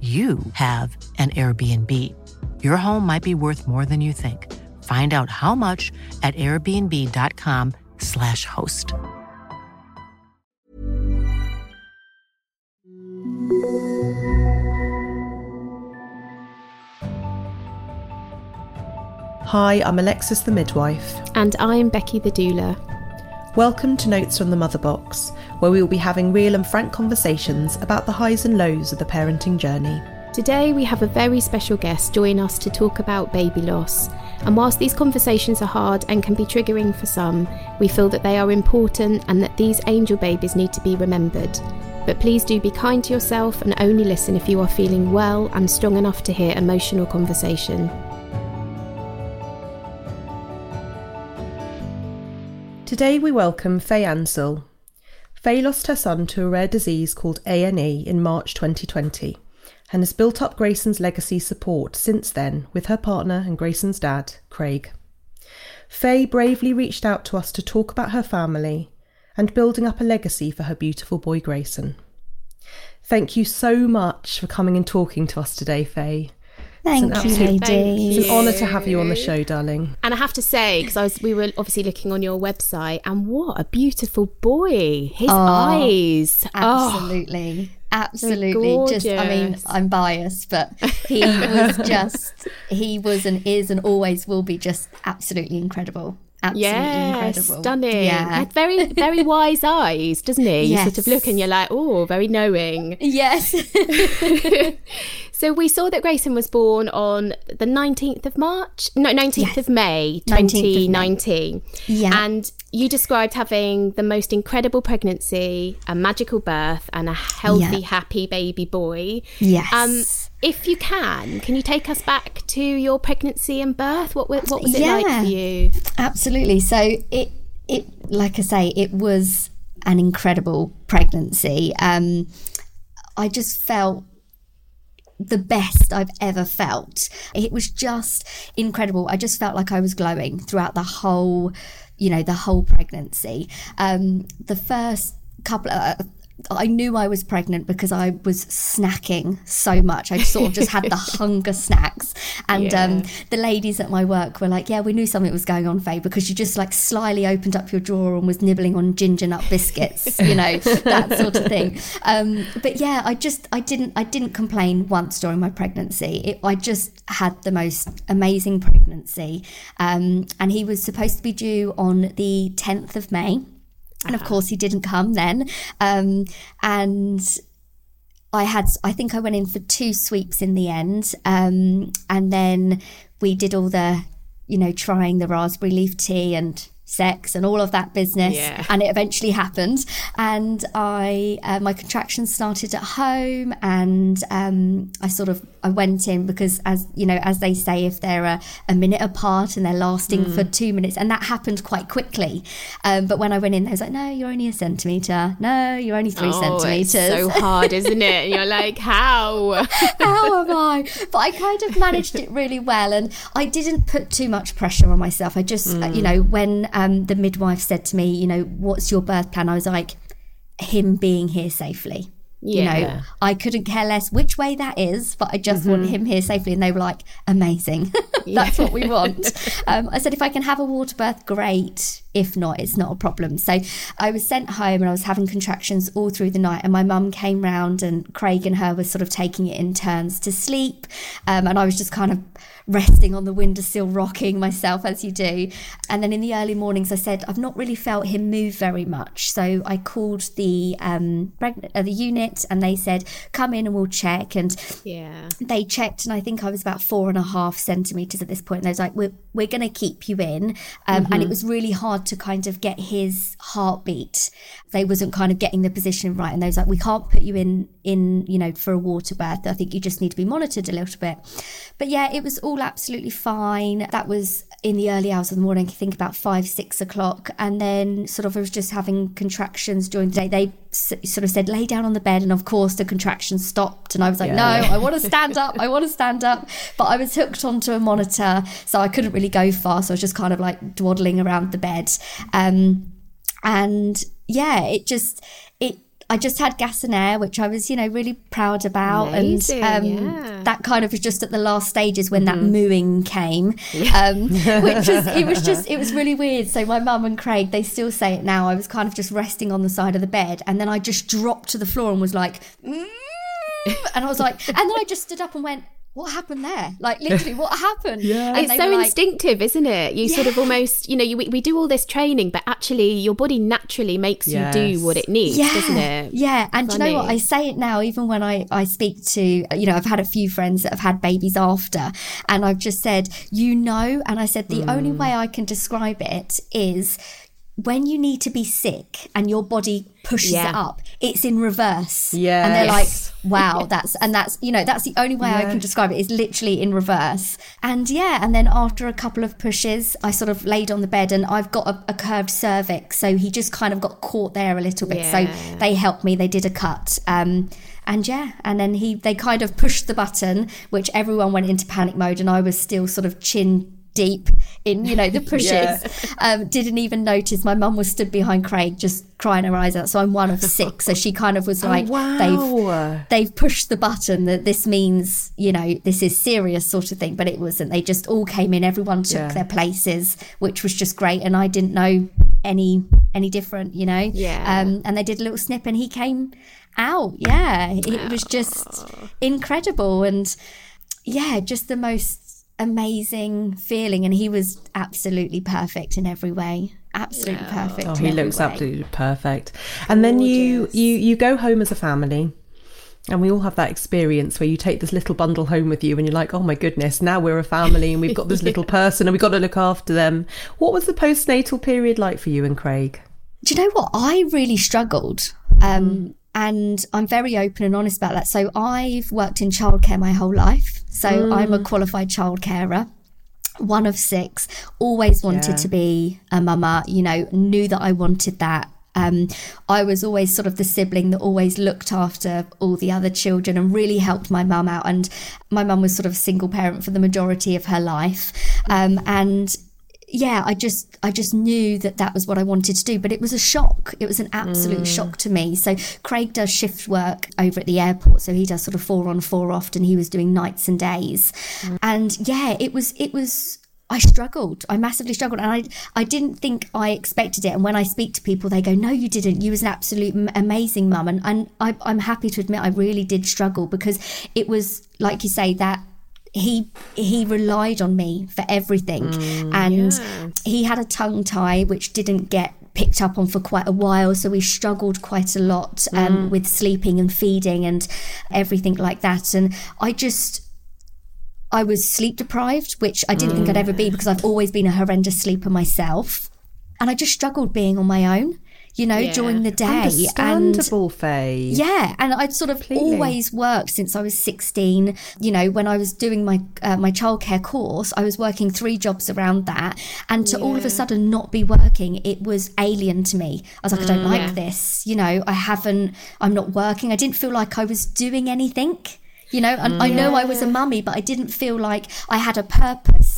you have an Airbnb. Your home might be worth more than you think. Find out how much at airbnb.com/slash host. Hi, I'm Alexis the midwife. And I'm Becky the doula. Welcome to Notes from the Mother Box, where we will be having real and frank conversations about the highs and lows of the parenting journey. Today, we have a very special guest join us to talk about baby loss. And whilst these conversations are hard and can be triggering for some, we feel that they are important and that these angel babies need to be remembered. But please do be kind to yourself and only listen if you are feeling well and strong enough to hear emotional conversation. Today we welcome Faye Ansell. Faye lost her son to a rare disease called ANE in March 2020 and has built up Grayson's legacy support since then with her partner and Grayson's dad, Craig. Faye bravely reached out to us to talk about her family and building up a legacy for her beautiful boy Grayson. Thank you so much for coming and talking to us today, Faye. Thank you, lady. It's an honour to have you on the show, darling. And I have to say, because I was, we were obviously looking on your website, and what a beautiful boy! His Oh, eyes, Oh, Absolutely. Absolutely. Just, I mean. I'm biased, but he was just, he was and is and always will be just absolutely incredible. Absolutely yeah, incredible. stunning. Yeah. had very, very wise eyes, doesn't he? You sort of look and you're like, oh, very knowing. Yes. So we saw that Grayson was born on the 19th of March, no, 19th of May, 19th of May. 2019. Yeah. And you described having the most incredible pregnancy, a magical birth, and a healthy, Yeah. happy baby boy. Yes. Um, if you can, can you take us back to your pregnancy and birth? What, what was it like for you? Absolutely. So it it like I say, it was an incredible pregnancy. Um, I just felt the best I've ever felt. It was just incredible. I just felt like I was glowing throughout the whole, you know, the whole pregnancy. Um, the first couple uh, I knew I was pregnant because I was snacking so much. I sort of just had the hunger snacks. And um, the ladies at my work were like, Yeah, we knew something was going on, Faye, because you just like slyly opened up your drawer and was nibbling on ginger nut biscuits, you know, that sort of thing. Um, but yeah, I just, I didn't, I didn't complain once during my pregnancy. It, I just had the most amazing pregnancy. Um, and he was supposed to be due on the 10th of May. And of course, he didn't come then. Um, and I had, I think I went in for two sweeps in the end. Um, and then we did all the, you know, trying the raspberry leaf tea and sex and all of that business. Yeah. And it eventually happened. And I, uh, my contractions started at home and um, I sort of, I went in because as, you know, as they say, if they're a, a minute apart and they're lasting for two minutes, and that happened quite quickly. Um, but when I went in, they was like, no, you're only a centimetre. No, you're only three Oh, centimetres. it's so hard, isn't it? And you're like, how? how am I? But I kind of managed it really well, and I didn't put too much pressure on myself. I just, uh, you know, when um, the midwife said to me, you know, what's your birth plan? I was like, him being here safely. You know, I couldn't care less which way that is, but I just want him here safely. And they were like, amazing. That's what we want. Um, I said, if I can have a water birth, great. If not, it's not a problem. So I was sent home and I was having contractions all through the night. And my mum came round and Craig and her were sort of taking it in turns to sleep. Um, and I was just kind of resting on the windowsill, rocking myself as you do. And then in the early mornings, I said, I've not really felt him move very much. So I called the um, uh, the unit and they said, come in and we'll check. And yeah, they checked, and I think I was about four and a half centimeters at this point. And they was like, we're, we're going to keep you in. Um, mm-hmm. And it was really hard to kind of get his heartbeat. They wasn't kind of getting the position right. And they was like, we can't put you in, in, you know, for a water birth. I think you just need to be monitored a little bit. But yeah, it was all absolutely fine. That was in the early hours of the morning, I think about five, six o'clock. And then sort of I was just having contractions during the day. They s- sort of said, lay down on the bed. And of course, the contractions stopped. And I was like, yeah. no, I want to stand up. I want to stand up. But I was hooked onto a monitor. So I couldn't really go far. So I was just kind of like dwaddling around the bed. Um, and yeah, it just, I just had gas and air, which I was, you know, really proud about. Amazing, and um, yeah. that kind of was just at the last stages when mm-hmm. that mooing came, um, which was, it was just, it was really weird. So my mum and Craig, they still say it now. I was kind of just resting on the side of the bed and then I just dropped to the floor and was like, mm, and I was like, and then I just stood up and went, what happened there? Like literally, what happened? yeah, and it's so like, instinctive, isn't it? You yeah. sort of almost, you know, you, we, we do all this training, but actually, your body naturally makes yes. you do what it needs, yeah. doesn't it? Yeah, and you know what? I say it now, even when I I speak to, you know, I've had a few friends that have had babies after, and I've just said, you know, and I said the mm. only way I can describe it is when you need to be sick and your body pushes yeah. it up, it's in reverse. Yeah. And they're like, wow, that's, and that's, you know, that's the only way yeah. I can describe it is literally in reverse. And yeah, and then after a couple of pushes, I sort of laid on the bed and I've got a, a curved cervix. So he just kind of got caught there a little bit. Yeah. So they helped me, they did a cut. Um, and yeah, and then he, they kind of pushed the button, which everyone went into panic mode. And I was still sort of chin deep in you know the pushes yeah. um, didn't even notice. My mum was stood behind craig just crying her eyes out. So i'm one of six. So she kind of was oh, like oh, wow. they've they've pushed the button that this means you know this is serious sort of thing. But it wasn't. They just all came in. Everyone took yeah. their places which was just great. And i didn't know any any different you know? Yeah. Um, and they did a little snip and he came out. Yeah. It was just incredible. And yeah just the most amazing feeling and he was absolutely perfect in every way absolutely yeah. perfect oh he looks way. absolutely perfect and then you you you go home as a family and we all have that experience where you take this little bundle home with you and you're like, oh my goodness, now we're a family and we've got this little person and we've got to look after them. What was the postnatal period like for you and Craig? Do you know what? I really struggled. Um, mm. And I'm very open and honest about that. So I've worked in childcare my whole life. So mm. I'm a qualified child carer one of six, always wanted yeah. to be a mama, you know, knew that I wanted that. Um, I was always sort of the sibling that always looked after all the other children and really helped my mum out. And my mum was sort of single parent for the majority of her life. Um, and yeah, I just I just knew that that was what I wanted to do, but it was a shock. It was an absolute mm. shock to me. So Craig does shift work over at the airport, so he does sort of four on four off, and he was doing nights and days. Mm. And yeah, it was it was I struggled. I massively struggled, and I I didn't think I expected it. And when I speak to people, they go, "No, you didn't. You was an absolute amazing mum." And and I, I'm happy to admit I really did struggle because it was like you say that he he relied on me for everything mm, and yeah. he had a tongue tie which didn't get picked up on for quite a while so we struggled quite a lot um, mm. with sleeping and feeding and everything like that and i just i was sleep deprived which i didn't mm. think i'd ever be because i've always been a horrendous sleeper myself and i just struggled being on my own you know, yeah. during the day. Understandable, and, Faye. Yeah, and I'd sort of Completely. always worked since I was 16. You know, when I was doing my uh, my childcare course, I was working three jobs around that, and to yeah. all of a sudden not be working, it was alien to me. I was like, mm, I don't mm, like yeah. this. You know, I haven't. I'm not working. I didn't feel like I was doing anything. You know, and mm. I know I was a mummy, but I didn't feel like I had a purpose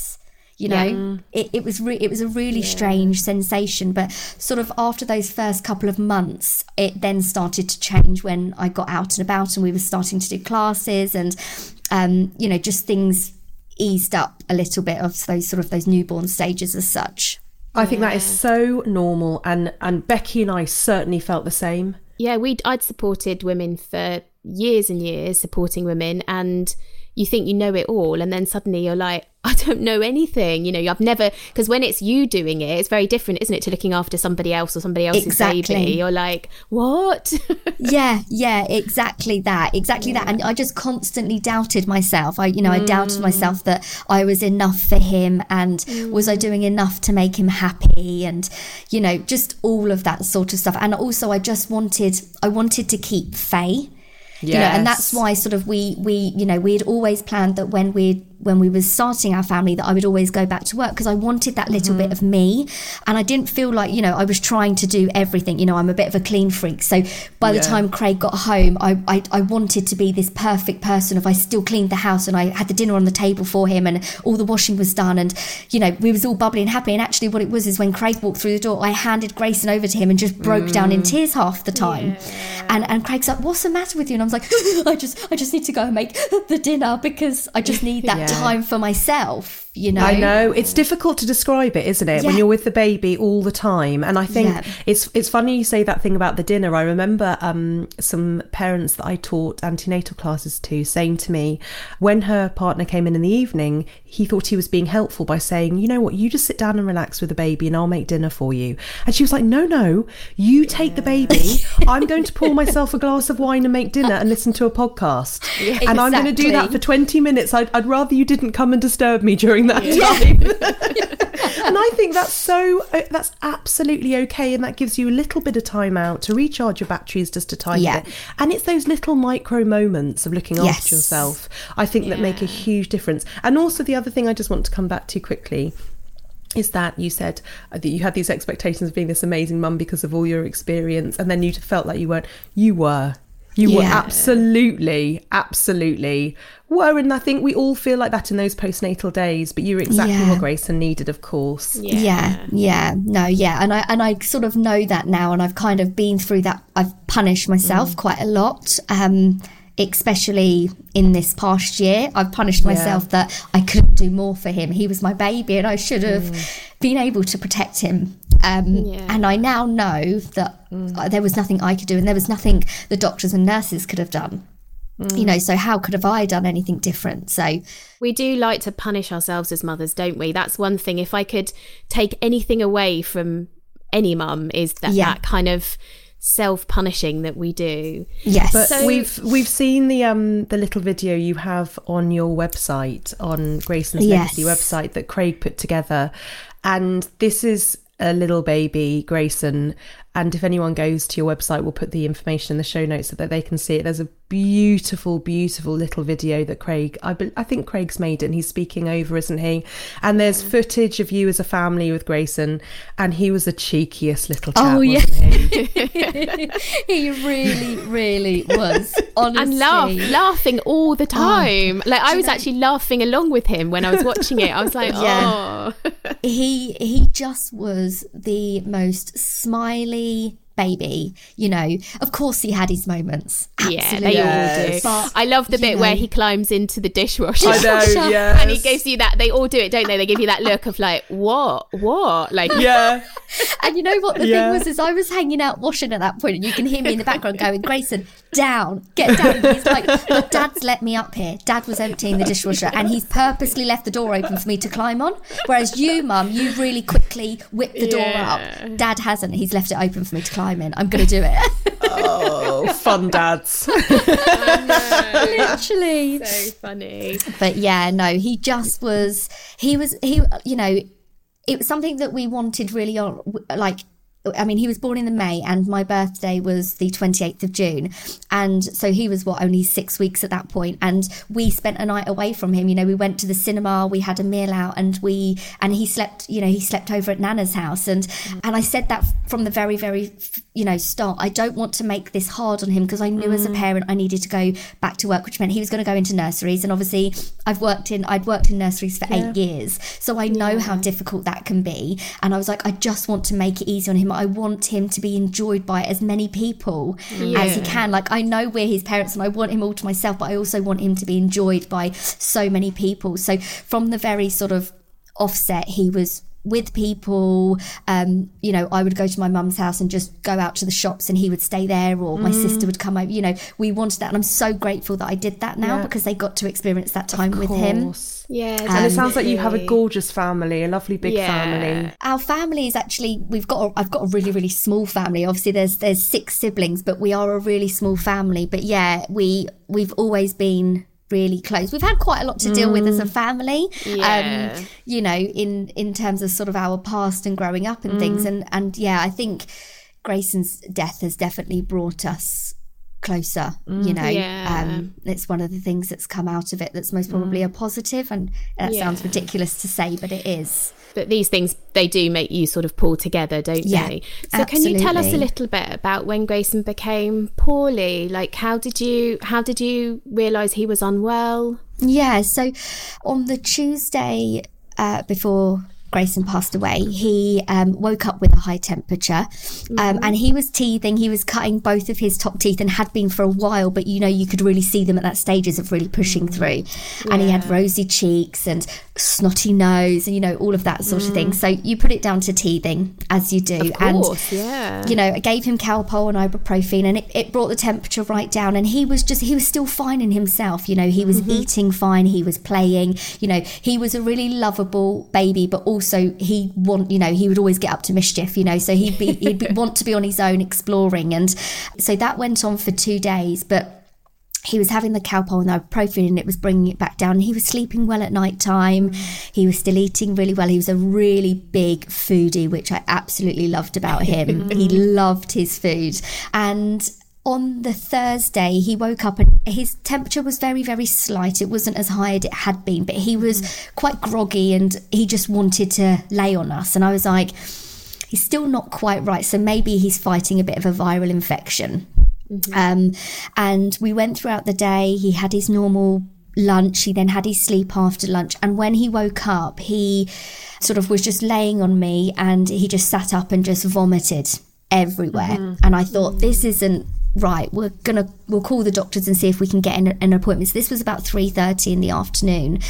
you know yeah. it, it was re- it was a really yeah. strange sensation but sort of after those first couple of months it then started to change when i got out and about and we were starting to do classes and um, you know just things eased up a little bit of those sort of those newborn stages as such I think that is so normal, and and Becky and I certainly felt the same. Yeah, we I'd supported women for years and years, supporting women, and you think you know it all and then suddenly you're like i don't know anything you know i've never because when it's you doing it it's very different isn't it to looking after somebody else or somebody else's Exactly. baby you're like what? Yeah yeah exactly that exactly that and i just constantly doubted myself. I you know i doubted mm. myself that i was enough for him and was i doing mm. enough to make him happy and you know just all of that sort of stuff. And also i just wanted i wanted to keep faye you know and that's why sort of we we you know we had always planned that when we when we was starting our family that I would always go back to work because I wanted that little bit mm-hmm. of me. And I didn't feel like you know I was trying to do everything. You know I'm a bit of a clean freak. So by the time Craig got home I, I I wanted to be this perfect person if I still cleaned the house and I had the dinner on the table for him and all the washing was done and you know we was all bubbly and happy. And actually what it was is when Craig walked through the door I handed Grayson over to him and just broke down in mm. tears half the time. And and Craig's like what's the matter with you? And I was like I just I just need to go and make the dinner because I just need that Yeah. Time for myself you know I know it's difficult to describe it, isn't it? When you're with the baby all the time, and I think Yeah. it's it's funny you say that thing about the dinner. I remember um, some parents that I taught antenatal classes to saying to me, when her partner came in in the evening, he thought he was being helpful by saying, "You know what? You just sit down and relax with the baby, and I'll make dinner for you." And she was like, "No, no, you take the baby. I'm going to pour myself a glass of wine and make dinner and listen to a podcast, and I'm going to do that for 20 minutes. I'd, I'd rather you didn't come and disturb me during that time. and I think that's so, uh, that's absolutely okay. And that gives you a little bit of time out to recharge your batteries just a tiny Yeah. bit. And it's those little micro moments of looking Yes. after yourself, I think, that make a huge difference. And also, the other thing I just want to come back to quickly is that you said uh, that you had these expectations of being this amazing mum because of all your experience and then you felt like you weren't you were you were absolutely absolutely were and i think we all feel like that in those postnatal days but you were exactly Yeah. what grayson needed of course. Yeah. Yeah no yeah. And i and i sort of know that now and i've kind of been through that. I've punished myself quite a lot. Um especially in this past year i've punished myself that i couldn't do more for him. He was my baby and i should have been able to protect him. Um, Yeah. and i now know that uh, there was nothing i could do and there was nothing the doctors and nurses could have done. You know so how could have i done anything different? So we do like to punish ourselves as mothers don't we? That's one thing. If i could take anything away from any mum is that Yeah. that kind of self-punishing that we do yes but So- we've we've seen the um the little video you have on your website on Grayson's Yes. Legacy website that Craig put together, and this is a little baby Grayson. And if anyone goes to your website, we'll put the information in the show notes so that they can see it. There's a beautiful, beautiful little video that Craig, I, be- I think Craig's made it and he's speaking over, isn't he? And there's footage of you as a family with Grayson, and he was the cheekiest little chap, Oh, yeah. wasn't he? he really really was honestly and laugh, laughing all the oh, time. like I was actually laughing along with him when I was watching it. I was like, Yeah. oh, he he just was the most smiley baby you know of course he had his moments yeah, they all do. But, I love the bit know, where he climbs into the dishwasher. I know, yeah. And he gives you that. They all do it, don't they? They give you that look of like, what, what, like, Yeah. and you know what the Yeah. thing was is I was hanging out washing at that point and you can hear me in the background going Grayson down get down And he's like but dad's let me up here dad was emptying the dishwasher and he's purposely left the door open for me to climb on whereas you mum you really quickly whipped the door up dad hasn't he's left it open for me to climb in I'm gonna do it Oh, fun dads. literally so funny. but yeah no he just was he was he you know it was something that we wanted really on like I mean, he was born in the May, and my birthday was the 28th of June. And so he was, what, only six weeks at that point. And we spent a night away from him. You know, we went to the cinema, we had a meal out, and we, and he slept, you know, he slept over at Nana's house. And, mm. and I said that from the very, very, you know, start. I don't want to make this hard on him because I knew as a mm. parent I needed to go back to work, which meant he was going to go into nurseries. And obviously, I've worked in, I'd worked in nurseries for eight years. So I know how difficult that can be. And I was like, I just want to make it easy on him. I want him to be enjoyed by as many people as he can. Like, I know we're his parents and I want him all to myself, but I also want him to be enjoyed by so many people. So from the very sort of offset, he was with people. Um, you know, I would go to my mum's house and just go out to the shops and he would stay there or my Mm. sister would come over. You know, we wanted that. And I'm so grateful that I did that now Yeah. because they got to experience that time with him. Course. Yeah, And it sounds like you have a gorgeous family, a lovely big Yeah. family. Our family is actually we've got a, I've got a really really small family. Obviously there's there's six siblings, but we are a really small family. But yeah, we we've always been really close. We've had quite a lot to deal with as a family. Yeah. Um, you know, in in terms of sort of our past and growing up and things and and yeah, I think Grayson's death has definitely brought us closer you know Yeah. um it's one of the things that's come out of it that's most probably a positive and that sounds ridiculous to say but it is But these things, they do make you sort of pull together, don't Yeah, they? So can you tell us a little bit about when Grayson became poorly? Like how did you how did you realise he was unwell? Yeah, so on the Tuesday uh, before Grayson passed away, he um, woke up with a high temperature um, and he was teething. He was cutting both of his top teeth and had been for a while, but you know, you could really see them at that stages of really pushing through. And he had rosy cheeks and snotty nose and, you know, all of that sort of thing. So you put it down to teething, as you do. Course, yeah. you know, I gave him Calpol and ibuprofen, and it, it brought the temperature right down. And he was just, he was still fine in himself. You know, he was eating fine, he was playing. You know, he was a really lovable baby, but also he want, you know, he would always get up to mischief. You know, so he'd be, he'd be, want to be on his own exploring, and so that went on for two days, but he was having the Calpol and the ibuprofen and it was bringing it back down. He was sleeping well at night time. He was still eating really well. He was a really big foodie, which I absolutely loved about him. he loved his food. And on the Thursday, he woke up and his temperature was very, very slight. It wasn't as high as it had been, but he was mm. quite groggy and he just wanted to lay on us. And I was like, he's still not quite right. So maybe he's fighting a bit of a viral infection. Mm-hmm. Um, and we went throughout the day. He had his normal lunch. He then had his sleep after lunch. And when he woke up, he sort of was just laying on me and he just sat up and just vomited everywhere. Mm-hmm. And I thought, this isn't right we're gonna we'll call the doctors and see if we can get an, an appointment. So this was about 3.30 in the afternoon.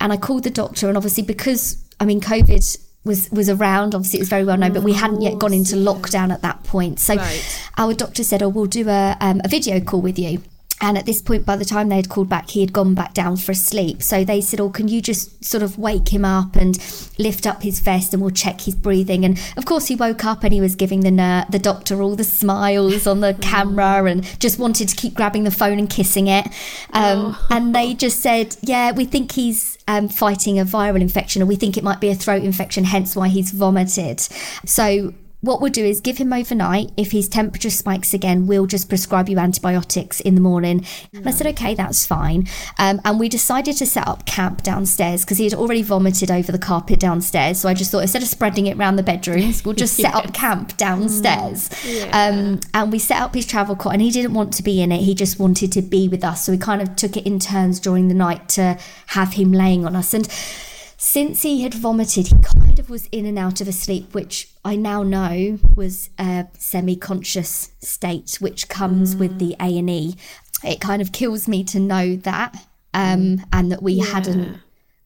And i called the doctor and obviously because i mean covid was was around obviously it was very well known but we hadn't yet gone into lockdown at that point. So Right. our doctor said oh we'll do a, um, a video call with you and at this point by the time they had called back he had gone back down for a sleep. So they said oh can you just sort of wake him up and lift up his vest and we'll check his breathing? And of course he woke up and he was giving the ner- the doctor all the smiles on the camera and just wanted to keep grabbing the phone and kissing it. Um, and they just said yeah we think he's um, fighting a viral infection or we think it might be a throat infection hence why he's vomited. So what we'll do is give him overnight. If his temperature spikes again, we'll just prescribe you antibiotics in the morning. And I said, okay, that's fine. Um, and we decided to set up camp downstairs because he had already vomited over the carpet downstairs. So I just thought instead of spreading it around the bedrooms, we'll just set up camp downstairs. Um, and we set up his travel cot, and he didn't want to be in it. He just wanted to be with us. So we kind of took it in turns during the night to have him laying on us. And since he had vomited, he kind of was in and out of a sleep, which I now know was a semi-conscious state, which comes with the mm. A and E. It kind of kills me to know that, um, mm. and that we hadn't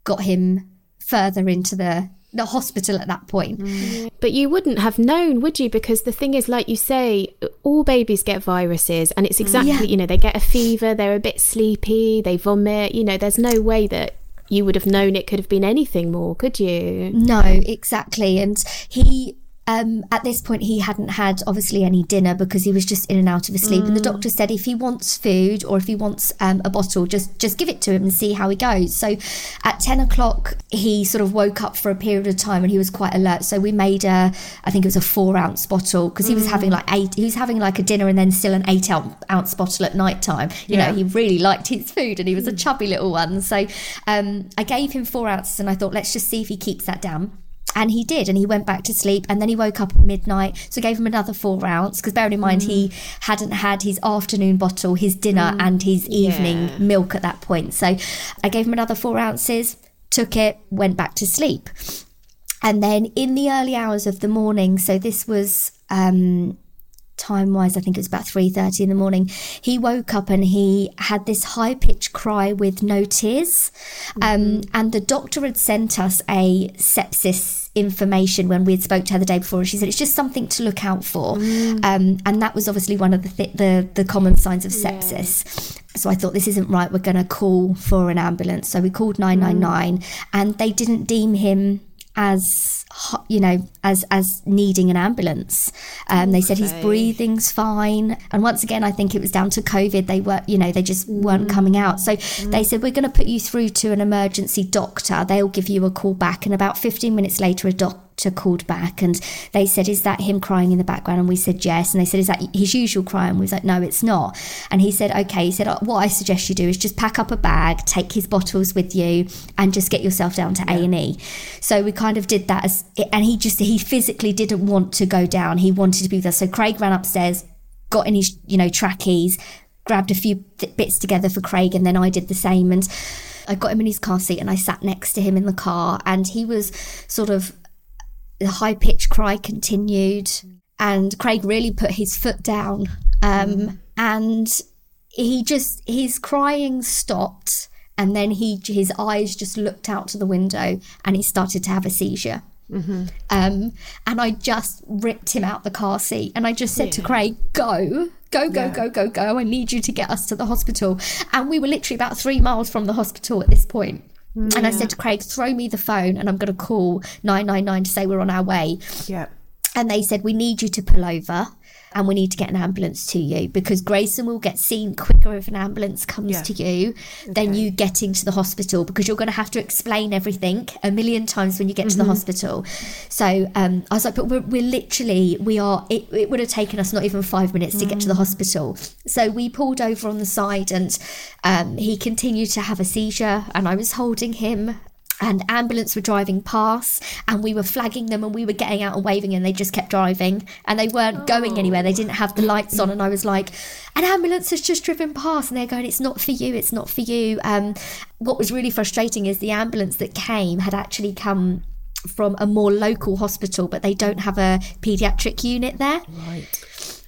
got him further into the the hospital at that point. Mm. But you wouldn't have known, would you? Because the thing is, like you say, all babies get viruses, and it's exactly, Yeah. you know, they get a fever, they're a bit sleepy, they vomit. You know, there's no way that you would have known it could have been anything more, could you? No, exactly. And he, um, at this point, he hadn't had obviously any dinner because he was just in and out of his sleep. And the doctor said if he wants food or if he wants um, a bottle, just just give it to him and see how he goes. So, at ten o'clock, he sort of woke up for a period of time and he was quite alert. So we made a, I think it was a four ounce bottle because he was having like eight. He was having like a dinner and then still an eight ounce, bottle at night time. You Yeah. know, he really liked his food and he was a chubby little one. So um, I gave him four ounces and I thought, let's just see if he keeps that down. And he did, and he went back to sleep, and then he woke up at midnight. So I gave him another four ounce because, bearing in mind, he hadn't had his afternoon bottle, his dinner, and his evening Yeah. milk at that point. So I gave him another four ounces, took it, went back to sleep. And then in the early hours of the morning, so this was um, time wise i think it was about 3.30 in the morning he woke up and he had this high pitched cry with no tears. Um, and the doctor had sent us a sepsis information when we had spoke to her the day before and she said it's just something to look out for. Um, and that was obviously one of the, th- the the common signs of sepsis. So I thought this isn't right. We're going to call for an ambulance. So we called 999 and they didn't deem him as you know as as needing an ambulance. Um, they said his breathing's fine. And once again i think it was down to covid. They were you know they just weren't coming out. So they said we're going to put you through to an emergency doctor. They'll give you a call back. And about 15 minutes later a doctor called back and they said is that him crying in the background? And we said yes. And they said is that his usual cry? And we was like no it's not. And he said okay. He said "Uh, what i suggest you do is just pack up a bag take his bottles with you and just get yourself down to a&e so we kind of did that as and he just he physically didn't want to go down. He wanted to be there so craig ran upstairs got in his you know trackies grabbed a few th- bits together for craig and then i did the same. And I got him in his car seat and I sat next to him in the car, and he was sort of the high pitched cry continued, and Craig really put his foot down, um, and he just his crying stopped, and then he his eyes just looked out to the window, and he started to have a seizure. Um, and I just ripped him out the car seat and I just said to Craig, go, go, go, go, go, go. I need you to get us to the hospital. And we were literally about three miles from the hospital at this point. And I said to Craig, throw me the phone and I'm going to call 999 to say we're on our way. Yeah. And they said, we need you to pull over and we need to get an ambulance to you because Grayson will get seen quicker if an ambulance comes Yeah. to you than you getting to the hospital because you're going to have to explain everything a million times when you get to the hospital. So um, I was like, but we're, we're literally, we are, it, it would have taken us not even five minutes to get to the hospital. So we pulled over on the side and um, he continued to have a seizure and I was holding him and ambulance were driving past and we were flagging them and we were getting out and waving and they just kept driving and they weren't going anywhere. They didn't have the lights on and i was like an ambulance has just driven past and they're going it's not for you it's not for you. Um, what was really frustrating is the ambulance that came had actually come from a more local hospital but they don't have a pediatric unit there. Right.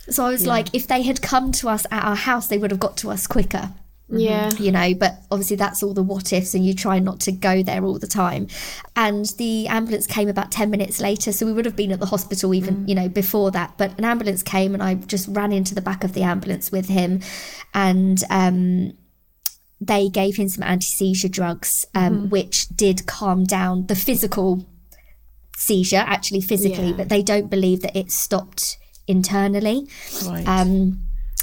So i was like if they had come to us at our house they would have got to us quicker Yeah. you know but obviously that's all the what ifs and you try not to go there all the time and the ambulance came about 10 minutes later so we would have been at the hospital even you know before that but an ambulance came and i just ran into the back of the ambulance with him and um they gave him some anti-seizure drugs um, which did calm down the physical seizure actually physically Yeah. but they don't believe that it stopped internally Right. um,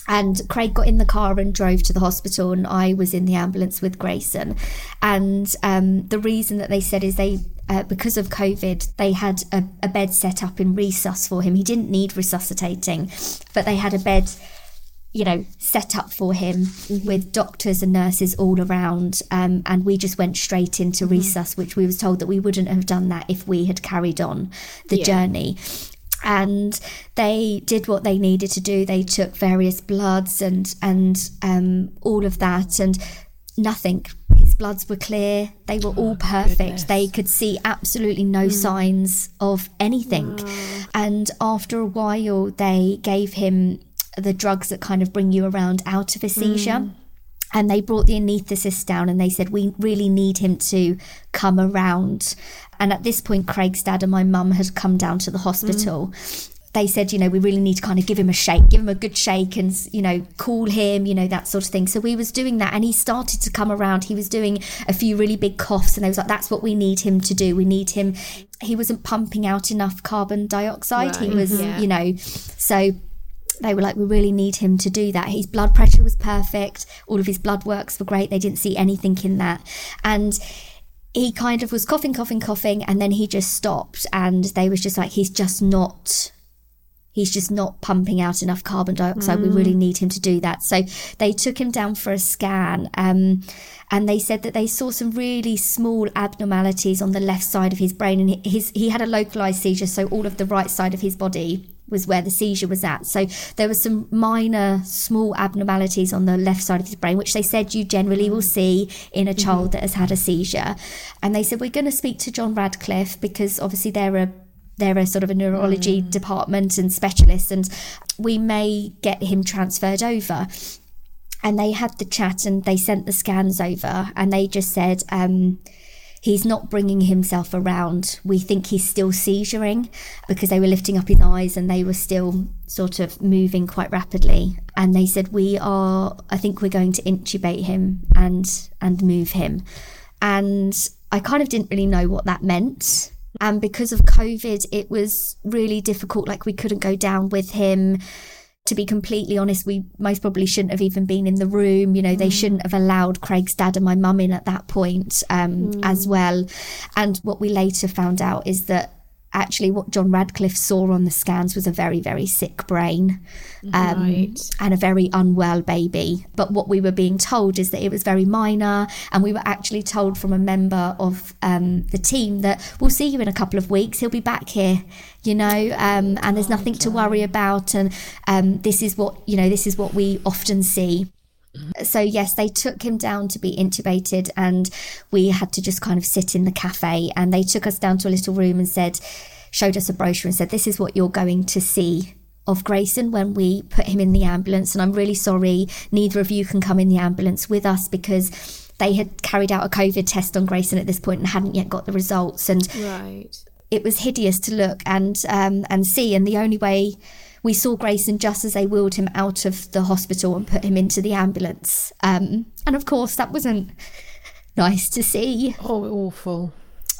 and Craig got in the car and drove to the hospital, and I was in the ambulance with Grayson. And um, the reason that they said is they, uh, because of COVID, they had a, a bed set up in resus for him. He didn't need resuscitating, but they had a bed, you know, set up for him with doctors and nurses all around. Um, and we just went straight into resus, which we was told that we wouldn't have done that if we had carried on the Yeah. journey and they did what they needed to do. They took various bloods and and um, all of that, and nothing. His bloods were clear. They were all perfect. They could see absolutely no signs of anything. And after a while, they gave him the drugs that kind of bring you around out of a seizure and they brought the anaesthetist down and they said we really need him to come around. And at this point craig's dad and my mum had come down to the hospital. Mm. They said you know we really need to kind of give him a shake give him a good shake and you know call him you know that sort of thing. So we was doing that and he started to come around. He was doing a few really big coughs and they was like that's what we need him to do. We need him. He wasn't pumping out enough carbon dioxide. He was yeah. you know so they were like, we really need him to do that. His blood pressure was perfect. All of his blood works were great. They didn't see anything in that. And he kind of was coughing, coughing, coughing, and then he just stopped. And they was just like, he's just not. He's just not pumping out enough carbon dioxide. We really need him to do that. So they took him down for a scan. Um, and they said that they saw some really small abnormalities on the left side of his brain. And his, he had a localized seizure. So all of the right side of his body was where the seizure was at. So there were some minor, small abnormalities on the left side of his brain, which they said you generally will see in a child that has had a seizure. And they said, We're going to speak to John Radcliffe because obviously they're a they're a sort of a neurology mm. department and specialists, and we may get him transferred over. And they had the chat and they sent the scans over, and they just said, um, he's not bringing himself around. We think he's still seizuring because they were lifting up his eyes and they were still sort of moving quite rapidly. And they said, We are, I think we're going to intubate him and, and move him. And I kind of didn't really know what that meant. And because of COVID, it was really difficult. Like we couldn't go down with him to be completely honest, we most probably shouldn't have even been in the room. You know, mm. they shouldn't have allowed Craig's dad and my mum in at that point um, mm. as well. And what we later found out is that actually what John Radcliffe saw on the scans was a very, very sick brain um, right. and a very unwell baby. But what we were being told is that it was very minor. And we were actually told from a member of um, the team that we'll see you in a couple of weeks. He'll be back here, you know, um, and there's nothing to worry about. And um, this is what, you know, this is what we often see. So, yes, they took him down to be intubated, and we had to just kind of sit in the cafe. And they took us down to a little room and said, showed us a brochure and said, This is what you're going to see of Grayson when we put him in the ambulance. And I'm really sorry, neither of you can come in the ambulance with us because they had carried out a COVID test on Grayson at this point and hadn't yet got the results. And right. it was hideous to look and um, and see. And the only way we saw Grayson just as they wheeled him out of the hospital and put him into the ambulance. Um, and of course, that wasn't nice to see. Oh, awful.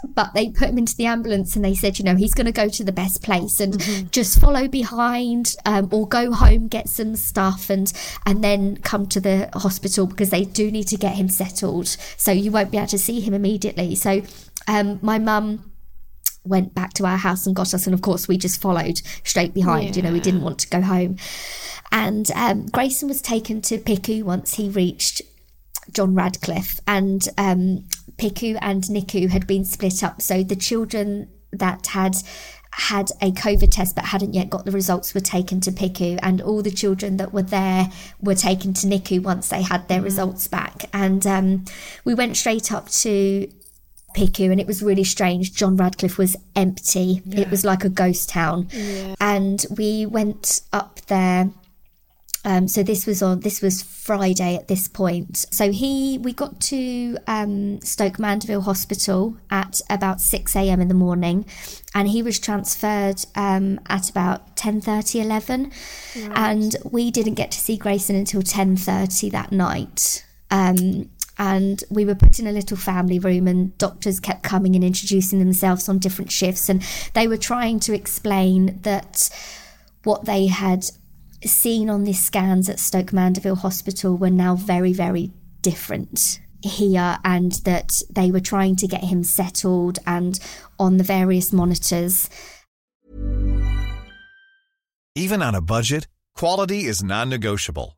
But they put him into the ambulance and they said, you know, he's going to go to the best place and mm-hmm. just follow behind um, or go home, get some stuff and and then come to the hospital because they do need to get him settled. So you won't be able to see him immediately. So um, my mum went back to our house and got us. And of course, we just followed straight behind. Yeah. You know, we didn't want to go home. And um, Grayson was taken to PICU once he reached John Radcliffe. And um, PICU and NICU had been split up. So the children that had had a COVID test but hadn't yet got the results were taken to PICU, and all the children that were there were taken to NICU once they had their mm. results back. And um, we went straight up to PICU and it was really strange. John Radcliffe was empty. Yeah. It was like a ghost town. Yeah. And we went up there. Um, so this was on this was Friday at this point. So he we got to um, Stoke Mandeville Hospital at about six a.m. in the morning, and he was transferred um, at about 10.30, 11. Right. and we didn't get to see Grayson until ten thirty that night. Um, and we were put in a little family room and doctors kept coming and introducing themselves on different shifts. And they were trying to explain that what they had seen on these scans at Stoke Mandeville Hospital were now very very different here and that they were trying to get him settled and on the various monitors. Even on a budget quality is non-negotiable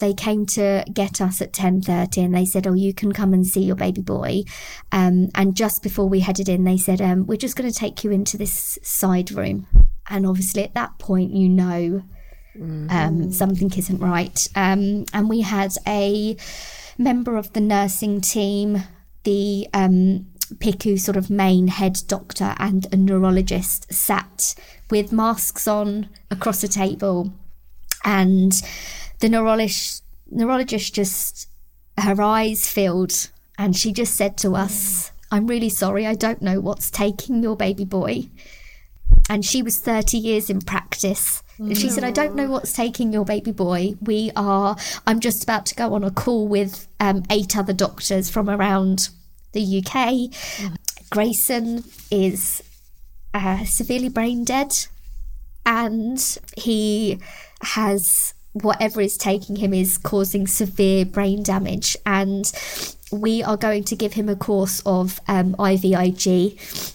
They came to get us at 10.30 and they said oh you can come and see your baby boy. Um, and just before we headed in they said um, we're just going to take you into this side room. And obviously at that point you know um, mm-hmm. something isn't right. Um, and we had a member of the nursing team the um, PICU sort of main head doctor and a neurologist sat with masks on across a table and the neurologist, neurologist just, her eyes filled and she just said to us, I'm really sorry, I don't know what's taking your baby boy. And she was 30 years in practice. And she said, I don't know what's taking your baby boy. We are, I'm just about to go on a call with um, eight other doctors from around the UK. Mm. Grayson is uh, severely brain dead and he has whatever is taking him is causing severe brain damage. And we are going to give him a course of um, IVIG,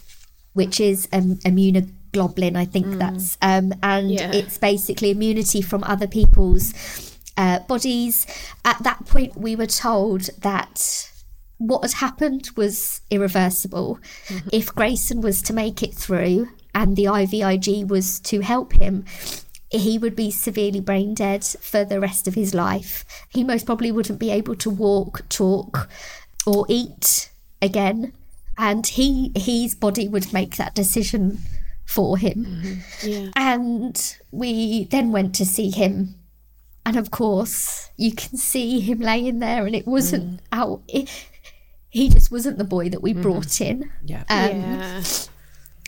which is um, immunoglobulin I think that's, um, and Yeah. it's basically immunity from other people's uh, bodies. At that point, we were told that what had happened was irreversible. If Grayson was to make it through and the IVIG was to help him, he would be severely brain dead for the rest of his life. He most probably wouldn't be able to walk, talk, or eat again. And he his body would make that decision for him. Mm-hmm. Yeah. And we then went to see him. And of course, you can see him laying there, and it wasn't mm. out. It, he just wasn't the boy that we mm-hmm. brought in. Yeah. Um, yeah.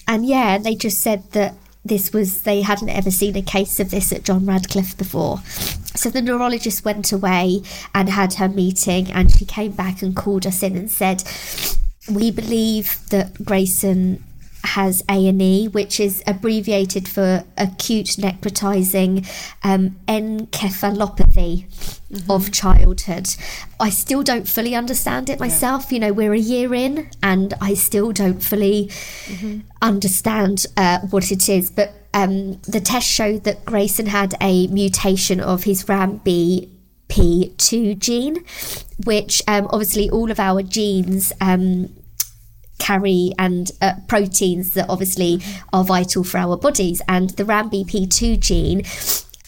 And yeah, they just said that this was, they hadn't ever seen a case of this at John Radcliffe before. So the neurologist went away and had her meeting, and she came back and called us in and said, We believe that Grayson has ANE, which is abbreviated for acute necrotizing um, encephalopathy of childhood. I still don't fully understand it myself. You know, we're a year in, and I still don't fully understand uh, what it is. But um, the test showed that Grayson had a mutation of his RANBP2 gene, which um, obviously all of our genes um, carry and uh, proteins that obviously are vital for our bodies. And the RANBP2 gene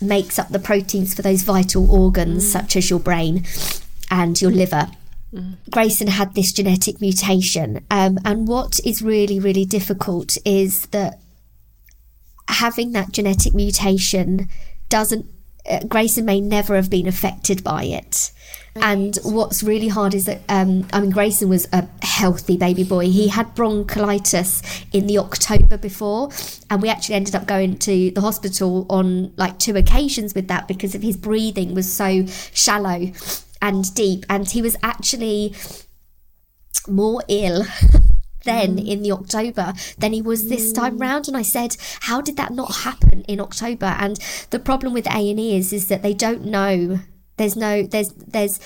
makes up the proteins for those vital organs, such as your brain and your liver. Grayson had this genetic mutation. Um, and what is really, really difficult is that having that genetic mutation doesn't, uh, Grayson may never have been affected by it. And what's really hard is that, um, I mean, Grayson was a healthy baby boy. He had bronchitis in the October before, and we actually ended up going to the hospital on like two occasions with that because of his breathing was so shallow and deep. And he was actually more ill then in the October than he was this time round. And I said how did that not happen in October? And the problem with ANE is is that they don't know there's no there's there's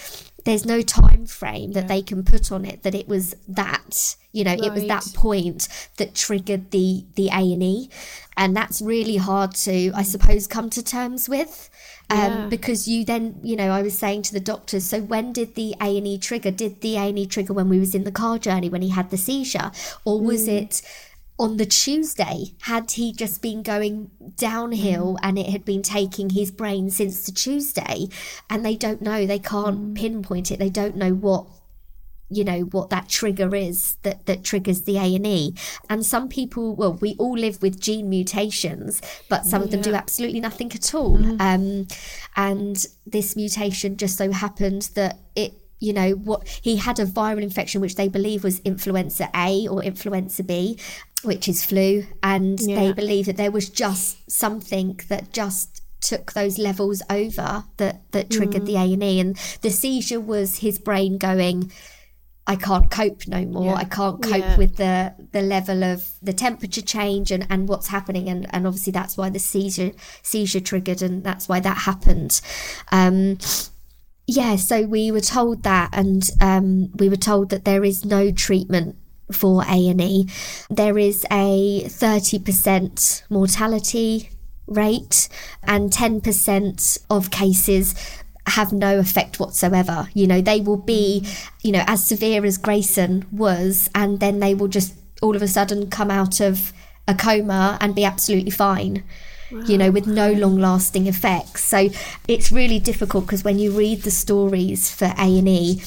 there's no time frame that they can put on it that it was that you know it was that point that triggered the the ANE and that's really hard to I suppose come to terms with um, Yeah. because you then you know I was saying to the doctors so when did the ANE trigger? Did the ANE trigger when we was in the car journey when he had the seizure? Or was it on the Tuesday had he just been going downhill mm. and it had been taking his brain since the Tuesday and they don't know they can't mm. pinpoint it they don't know what you know what that trigger is that that triggers the ANE and some people well we all live with gene mutations but some of them do absolutely nothing at all. Mm-hmm. Um and this mutation just so happened that it you know what he had a viral infection which they believe was influenza A or influenza B which is flu and they believe that there was just something that just took those levels over that that triggered the ANE and the seizure was his brain going I can't cope no more. I can't cope Yeah. with the the level of the temperature change and, and what's happening and, and obviously that's why the seizure seizure triggered and that's why that happened. Um yeah, so we were told that and um we were told that there is no treatment for ANE. There is a 30% mortality rate and 10% of cases have no effect whatsoever. You know, they will be, you know, as severe as Grayson was, and then they will just all of a sudden come out of a coma and be absolutely fine. You know, with no long lasting effects. So it's really difficult because when you read the stories for A and E,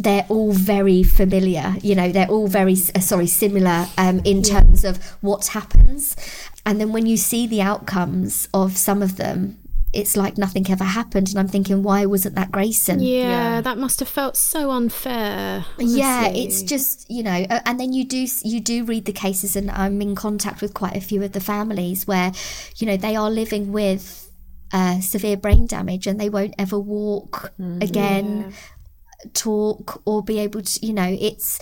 they're all very familiar. You know, they're all very uh, sorry similar um, in terms of what happens, and then when you see the outcomes of some of them, it's like nothing ever happened. And I'm thinking, why wasn't that Grayson? Yeah, that must have felt so unfair. Yeah, it's just you know, uh, and then you do you do read the cases, and I'm in contact with quite a few of the families where, you know, they are living with uh, severe brain damage and they won't ever walk again, talk or be able to, you know, it's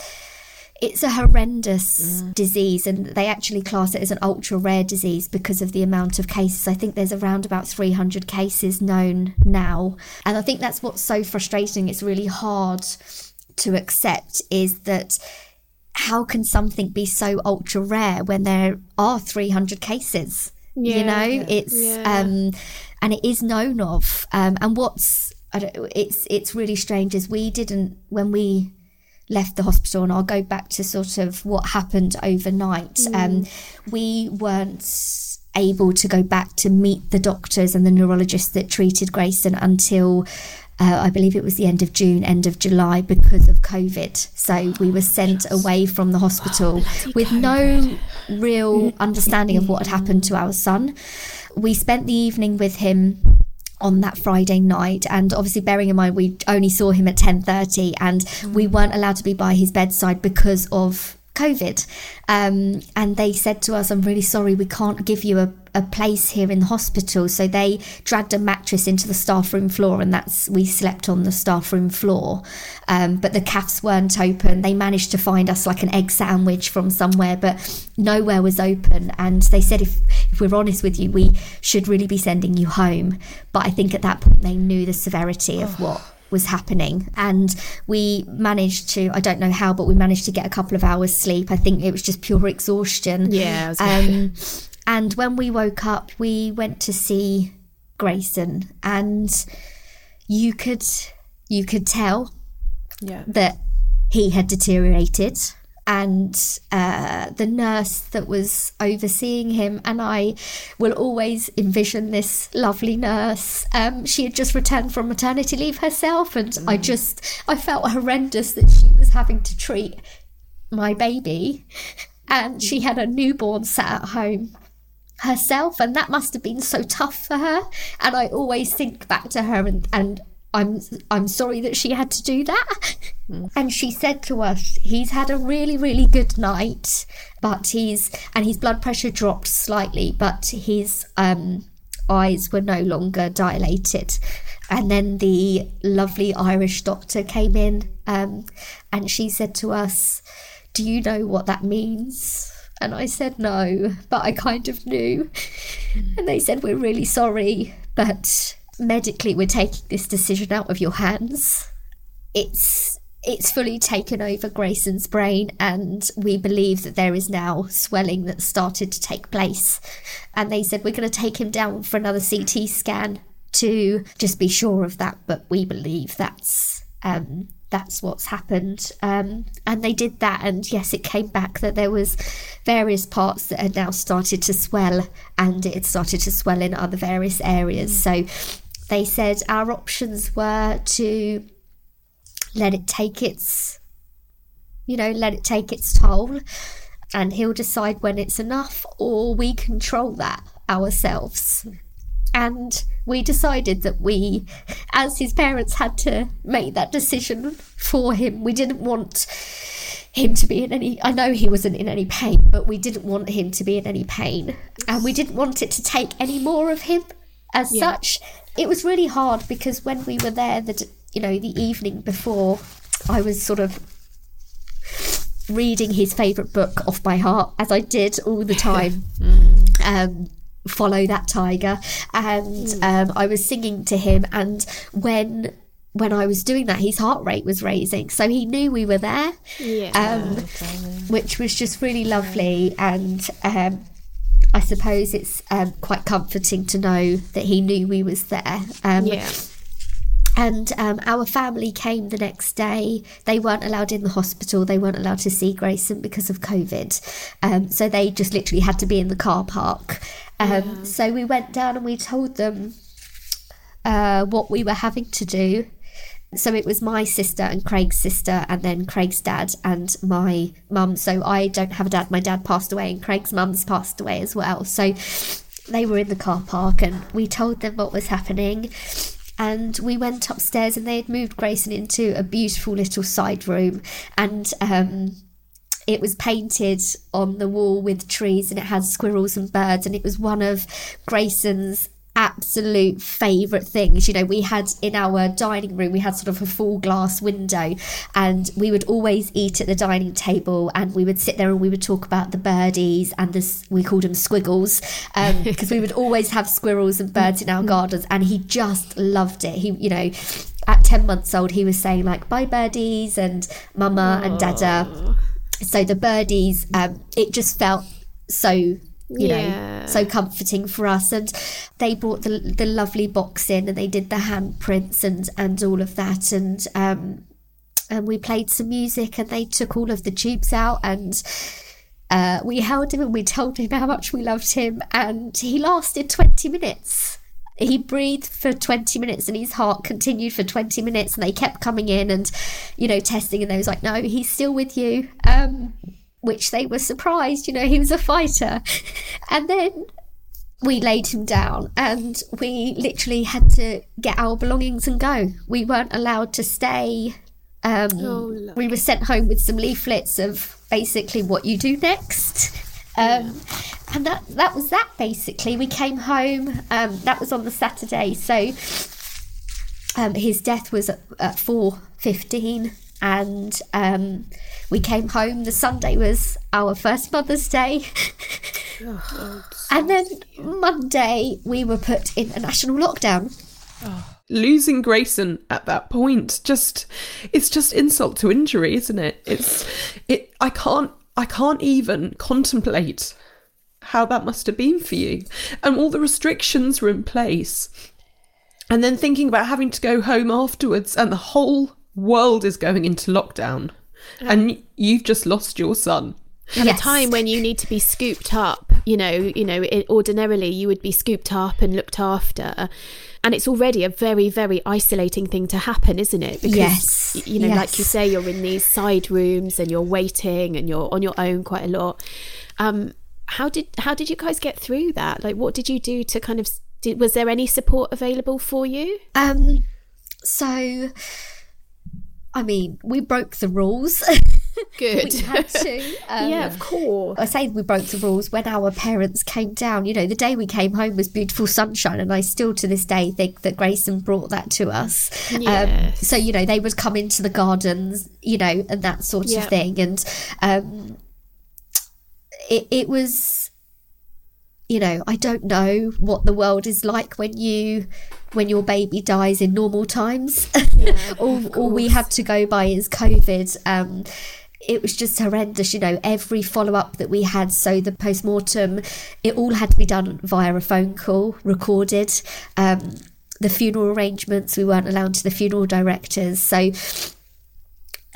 it's a horrendous disease and they actually class it as an ultra rare disease because of the amount of cases i think there's around about 300 cases known now and i think that's what's so frustrating it's really hard to accept is that how can something be so ultra rare when there are 300 cases? you know, it's yeah. um, and it is known of. Um, and what's it's it's really strange as we didn't when we left the hospital, and I'll go back to sort of what happened overnight. Um, we weren't able to go back to meet the doctors and the neurologists that treated Grayson until. Uh, I believe it was the end of June, end of July, because of COVID. So we were sent away from the hospital with no real understanding of what had happened to our son. We spent the evening with him on that Friday night. And obviously bearing in mind we only saw him at 10:30 and we mm. weren't allowed to be by his bedside because of COVID um, and they said to us I'm really sorry we can't give you a, a place here in the hospital. So they dragged a mattress into the staff room floor and that's we slept on the staff room floor. Um, but the cafes weren't open. They managed to find us like an egg sandwich from somewhere but nowhere was open. And they said if if we're honest with you we should really be sending you home. But I think at that point they knew the severity of what was happening. And we managed to I don't know how but we managed to get a couple of hours sleep. I think it was just pure exhaustion. Yeah, um, and when we woke up we went to see Grayson. And you could you could tell Yeah. that he had deteriorated and uh, the nurse that was overseeing him and I will always envision this lovely nurse. Um, she had just returned from maternity leave herself, and I just I felt horrendous that she was having to treat my baby, and she had a newborn sat at home herself and that must have been so tough for her and i always think back to her and, and i'm i'm sorry that she had to do that. And she said to us he's had a really really good night but he's and his blood pressure dropped slightly but his um eyes were no longer dilated. And then the lovely irish doctor came in um and she said to us do you know what that means? And I said no, but I kind of knew. And they said, We're really sorry, but medically we're taking this decision out of your hands. It's it's fully taken over Grayson's brain and we believe that there is now swelling that's started to take place. And they said we're going to take him down for another CT scan to just be sure of that, but we believe that's um that's what's happened um, and they did that and yes it came back that there was various parts that had now started to swell and it had started to swell in other various areas so they said our options were to let it take its you know let it take its toll and he'll decide when it's enough or we control that ourselves. And we decided that we as his parents had to make that decision for him we didn't want him to be in any i know he wasn't in any pain but we didn't want him to be in any pain. And we didn't want it to take any more of him as such it was really hard because when we were there the you know the evening before i was sort of reading his favorite book off by heart as i did all the time. Um follow that tiger. And um, i was singing to him and when when i was doing that his heart rate was raising. So he knew we were there. Yeah. um, which was just really lovely. And um, i suppose it's um, quite comforting to know that he knew we was there um, yeah. and um, our family came the next day. They weren't allowed in the hospital. They weren't allowed to see Grayson because of COVID. Um, so they just literally had to be in the car park. Um, So we went down and we told them uh, what we were having to do. So it was my sister and Craig's sister, and then Craig's dad and my mum. So I don't have a dad. My dad passed away, and Craig's mum's passed away as well. So they were in the car park, and we told them what was happening. And we went upstairs, and they had moved Grayson into a beautiful little side room, and um, it was painted on the wall with trees and it had squirrels and birds and it was one of Grayson's absolute favorite things you know we had in our dining room we had sort of a full glass window and we would always eat at the dining table and we would sit there and we would talk about the birdies and this we called them squiggles um, because we would always have squirrels and birds in our gardens and he just loved it. He you know at 10 months old he was saying like bye birdies and mama and dada. So the birdies, um, it just felt so you Yeah. know so comforting for us. And they brought the the lovely box in and they did the handprints and and all of that. And um and we played some music and they took all of the tubes out and uh, we held him and we told him how much we loved him. And he lasted 20 minutes. He breathed for 20 minutes and his heart continued for 20 minutes and they kept coming in and you know testing and they was like no he's still with you. Um which they were surprised you know he was a fighter. And then we laid him down and we literally had to get our belongings and go. We weren't allowed to stay um, we were sent home with some leaflets of basically what you do next. Um, and that that was that basically. We came home um, that was on the saturday. So um, his death was at, at 4.15 and um, we came home the sunday was our first mother's day and then monday we were put in a national lockdown losing Grayson at that point just it's just insult to injury, isn't it? It's it I can't I can't even contemplate how that must have been for you. And all the restrictions were in place. And then thinking about having to go home afterwards and the whole world is going into lockdown. And you've just lost your son. at Yes. a time when you need to be scooped up you know you know it, ordinarily you would be scooped up and looked after. And it's already a very very isolating thing to happen isn't it? Because Yes, you know like you say you're in these side rooms and you're waiting and you're on your own quite a lot. Um how did how did you guys get through that? Like what did you do to kind of did, was there any support available for you? Um, so, I mean, we broke the rules. good we had to. Um, yeah of course I say we broke the rules when our parents came down. You know, the day we came home was beautiful sunshine, and I still to this day think that Grayson brought that to us. Um, so you know, they would come into the gardens, you know, and that sort Yeah. of thing, and um, it it was, you know, I don't know what the world is like when you when your baby dies in normal times. all, all we had to go by is COVID. Um, it was just horrendous, you know, every follow up that we had. So the post mortem, it all had to be done via a phone call, recorded. Um, the funeral arrangements, we weren't allowed to the funeral directors. So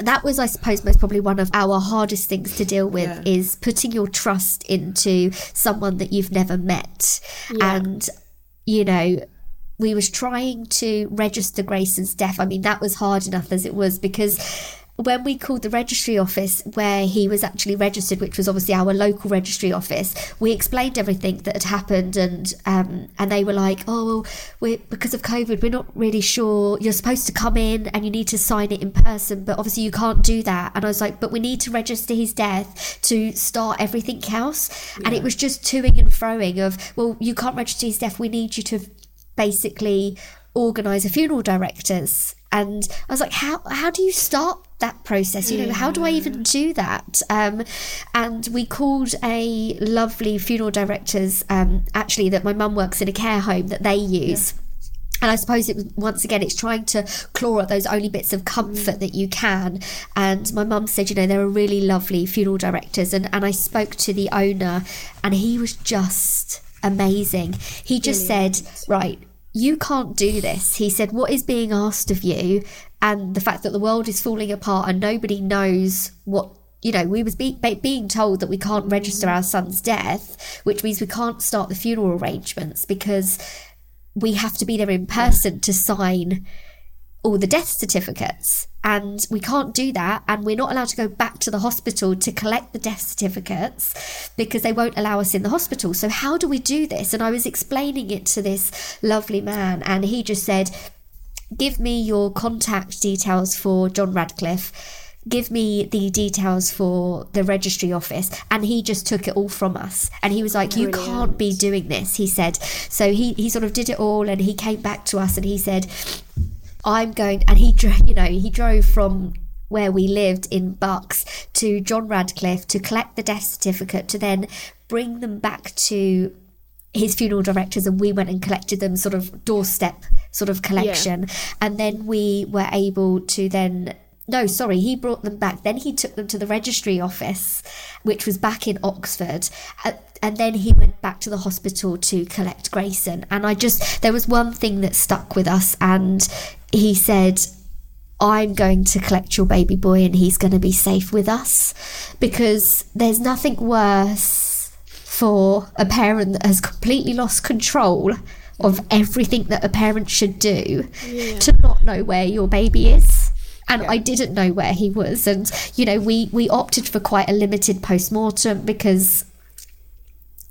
that was, I suppose, most probably one of our hardest things to deal with is putting your trust into someone that you've never met. And, you know, we was trying to register Grayson's death. I mean, that was hard enough as it was because when we called the registry office where he was actually registered, which was obviously our local registry office, we explained everything that had happened, and um, and they were like, "Oh, we because of COVID, we're not really sure. You're supposed to come in and you need to sign it in person, but obviously you can't do that." And I was like, "But we need to register his death to start everything else." And it was just toing and froing of, "Well, you can't register his death. We need you to basically organise a funeral directors." And I was like, "How how do you start that process? You know, how do I even do that?" Um, and we called a lovely funeral directors, um, actually that my mum works in a care home that they use. And I suppose it was once again, it's trying to claw at those only bits of comfort that you can. And my mum said, you know, there are really lovely funeral directors. And, and I spoke to the owner, and he was just amazing. He just said, right, you can't do this. He said, what is being asked of you? And the fact that the world is falling apart and nobody knows what you know, we was be- be- being told that we can't register our son's death, which means we can't start the funeral arrangements because we have to be there in person to sign all the death certificates. And we can't do that. And we're not allowed to go back to the hospital to collect the death certificates because they won't allow us in the hospital. So, how do we do this? And I was explaining it to this lovely man, and he just said, Give me your contact details for John Radcliffe. Give me the details for the registry office. And he just took it all from us. And he was like, You can't be doing this, he said. So he, he sort of did it all and he came back to us and he said, I'm going, and he, you know, he drove from where we lived in Bucks to John Radcliffe to collect the death certificate to then bring them back to his funeral directors and we went and collected them sort of doorstep sort of collection and then we were able to then no, sorry, he brought them back. Then he took them to the registry office, which was back in Oxford. And then he went back to the hospital to collect Grayson. And I just, there was one thing that stuck with us. And he said, I'm going to collect your baby boy and he's going to be safe with us. Because there's nothing worse for a parent that has completely lost control of everything that a parent should do yeah. to not know where your baby is and yeah. I didn't know where he was. And you know, we we opted for quite a limited post mortem because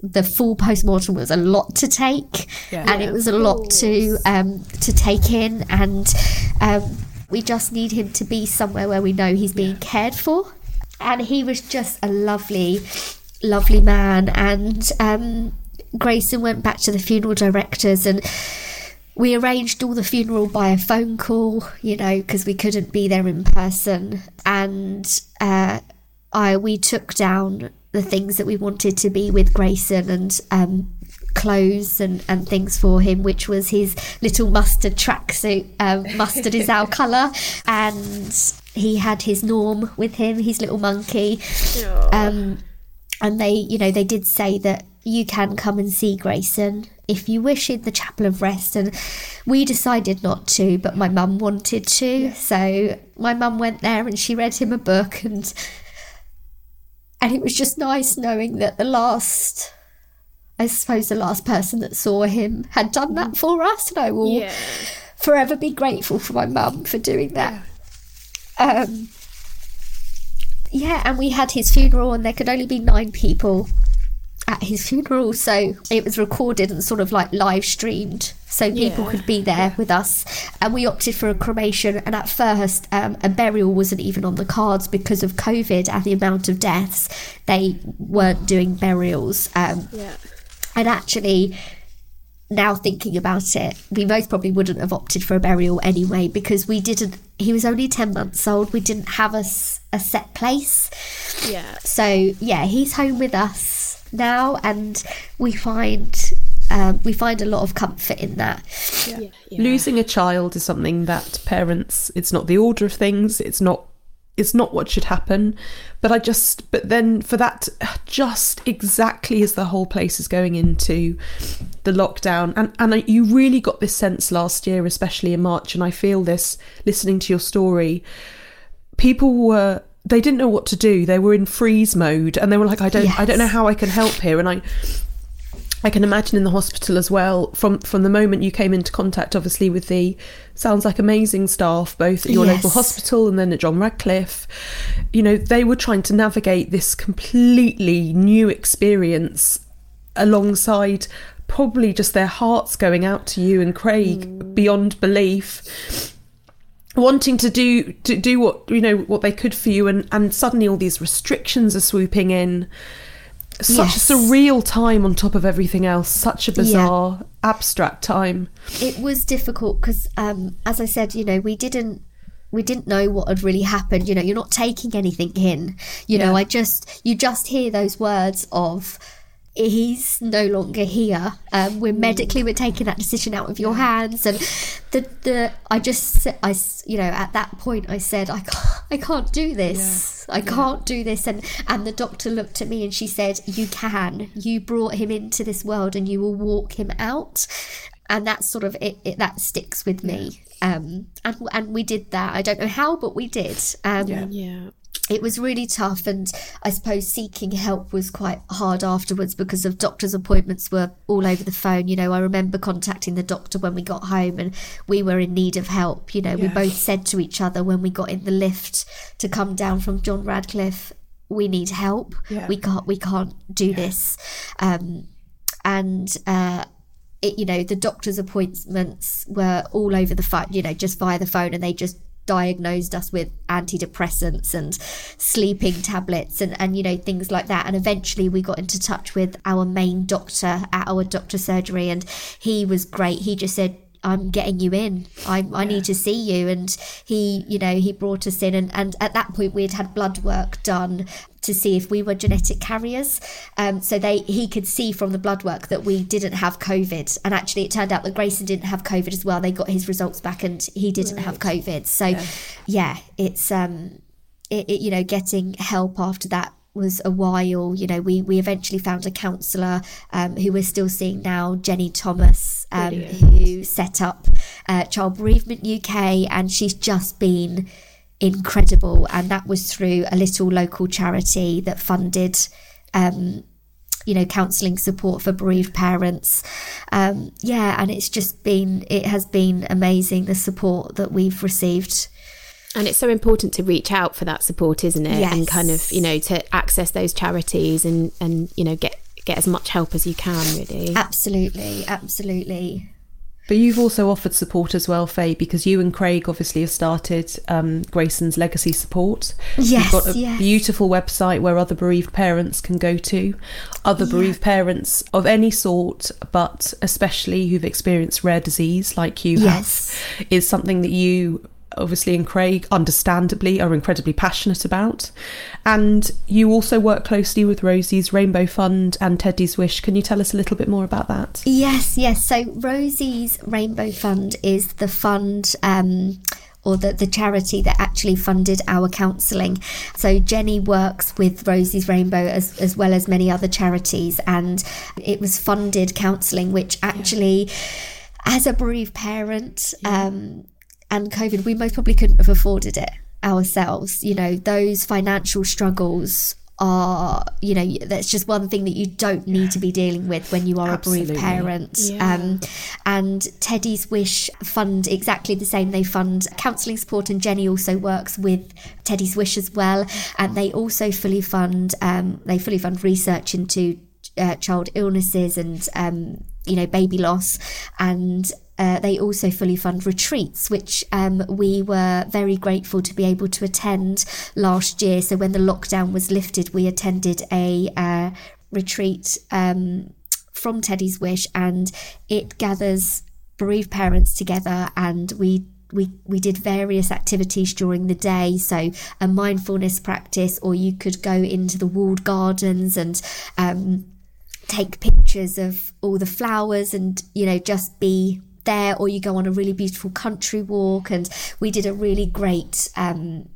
the full post mortem was a lot to take, yeah. and yeah, it was a lot to um, to take in, and um, we just need him to be somewhere where we know he's being cared for. And he was just a lovely, lovely man, and um, Grayson went back to the funeral directors and we arranged all the funeral by a phone call, you know, because we couldn't be there in person. And uh, I we took down the things that we wanted to be with Grayson and um, clothes and, and things for him, which was his little mustard tracksuit. Um, mustard is our colour, and he had his Norm with him, his little monkey. Um, and they, you know, they did say that you can come and see Grayson if you wish in the chapel of rest and we decided not to but my mum wanted to yeah. so my mum went there and she read him a book and and it was just nice knowing that the last i suppose the last person that saw him had done that for us and i will yeah. forever be grateful for my mum for doing that yeah. um yeah and we had his funeral and there could only be nine people at his funeral. So it was recorded and sort of like live streamed so people yeah. could be there yeah. with us. And we opted for a cremation. And at first, um, a burial wasn't even on the cards because of COVID and the amount of deaths. They weren't doing burials. Um, yeah. And actually, now thinking about it, we most probably wouldn't have opted for a burial anyway because we didn't. He was only ten months old. We didn't have a, a set place. Yeah. So yeah, he's home with us now, and we find um, we find a lot of comfort in that. Yeah. Yeah. Losing a child is something that parents. It's not the order of things. It's not. It's not what should happen. But I just. But then for that, just exactly as the whole place is going into the lockdown, and and you really got this sense last year, especially in March, and I feel this listening to your story. People were they didn't know what to do. They were in freeze mode, and they were like, "I don't, yes. I don't know how I can help here." And I, I can imagine in the hospital as well. From from the moment you came into contact, obviously with the sounds like amazing staff, both at your yes. local hospital and then at John Radcliffe. You know, they were trying to navigate this completely new experience alongside probably just their hearts going out to you and Craig mm. beyond belief wanting to do to do what you know what they could for you and and suddenly all these restrictions are swooping in such yes. a surreal time on top of everything else such a bizarre yeah. abstract time it was difficult because um, as i said you know we didn't we didn't know what had really happened you know you're not taking anything in you yeah. know i just you just hear those words of he's no longer here. Um, we're medically we're taking that decision out of your hands, and the the I just I you know at that point I said I can't I can't do this. Yeah. I can't do this, and and the doctor looked at me and she said you can. You brought him into this world, and you will walk him out. And that's sort of it, it that sticks with me. Um, and and we did that. I don't know how, but we did. Um, yeah. It was really tough and i suppose seeking help was quite hard afterwards because of doctor's appointments were all over the phone you know i remember contacting the doctor when we got home and we were in need of help you know yeah. we both said to each other when we got in the lift to come down from john radcliffe we need help yeah. we can't we can't do yeah. this um, and uh, it, you know the doctor's appointments were all over the phone you know just via the phone and they just diagnosed us with antidepressants and sleeping tablets and, and you know things like that. And eventually we got into touch with our main doctor at our doctor surgery and he was great. He just said I'm getting you in. I, I need to see you. And he, you know, he brought us in. And, and at that point, we had had blood work done to see if we were genetic carriers. Um, so they he could see from the blood work that we didn't have COVID. And actually, it turned out that Grayson didn't have COVID as well. They got his results back and he didn't right. have COVID. So, yeah, yeah it's, um, it, it, you know, getting help after that was a while. You know, we we eventually found a counsellor um, who we're still seeing now, Jenny Thomas, um, who set up uh, Child Bereavement UK, and she's just been incredible. And that was through a little local charity that funded. Um, you know, counselling support for bereaved parents. Um, yeah, and it's just been, it has been amazing the support that we've received and it's so important to reach out for that support, isn't it? Yes. And kind of, you know, to access those charities and and you know get get as much help as you can, really. Absolutely, absolutely. But you've also offered support as well, Faye, because you and Craig obviously have started um, Grayson's Legacy Support. Yes, You've got a yes. beautiful website where other bereaved parents can go to. Other yeah. bereaved parents of any sort, but especially who've experienced rare disease like you yes. have, is something that you obviously and Craig understandably are incredibly passionate about. And you also work closely with Rosie's Rainbow Fund and Teddy's Wish. Can you tell us a little bit more about that? Yes, yes. So Rosie's Rainbow Fund is the fund um, or the, the charity that actually funded our counselling. So Jenny works with Rosie's Rainbow as, as well as many other charities, and it was funded counselling, which actually, yeah. as a bereaved parent, um, and COVID, we most probably couldn't have afforded it ourselves. You know, those financial struggles are, you know, that's just one thing that you don't need to be dealing with when you are Absolutely. a bereaved parent. Yeah. Um, and Teddy's Wish fund exactly the same. They fund counselling support, and Jenny also works with Teddy's Wish as well. And they also fully fund, um, they fully fund research into uh, child illnesses and um, you know baby loss and uh, they also fully fund retreats, which um, we were very grateful to be able to attend last year. So when the lockdown was lifted, we attended a uh, retreat um, from Teddy's Wish, and it gathers bereaved parents together, and we we we did various activities during the day so a mindfulness practice or you could go into the walled gardens and um, take pictures of all the flowers and you know just be there or you go on a really beautiful country walk. And we did a really great um,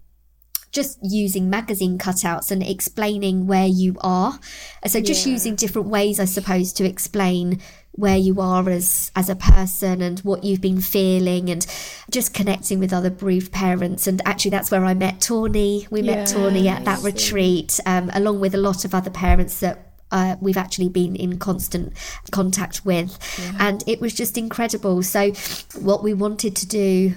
just using magazine cutouts and explaining where you are. So just yeah. using different ways i suppose to explain where you are as as a person and what you've been feeling and just connecting with other bereaved parents. And actually that's where I met Tawny. We met Tawny at that retreat um, along with a lot of other parents that uh, we've actually been in constant contact with. Yeah. And it was just incredible. So, what we wanted to do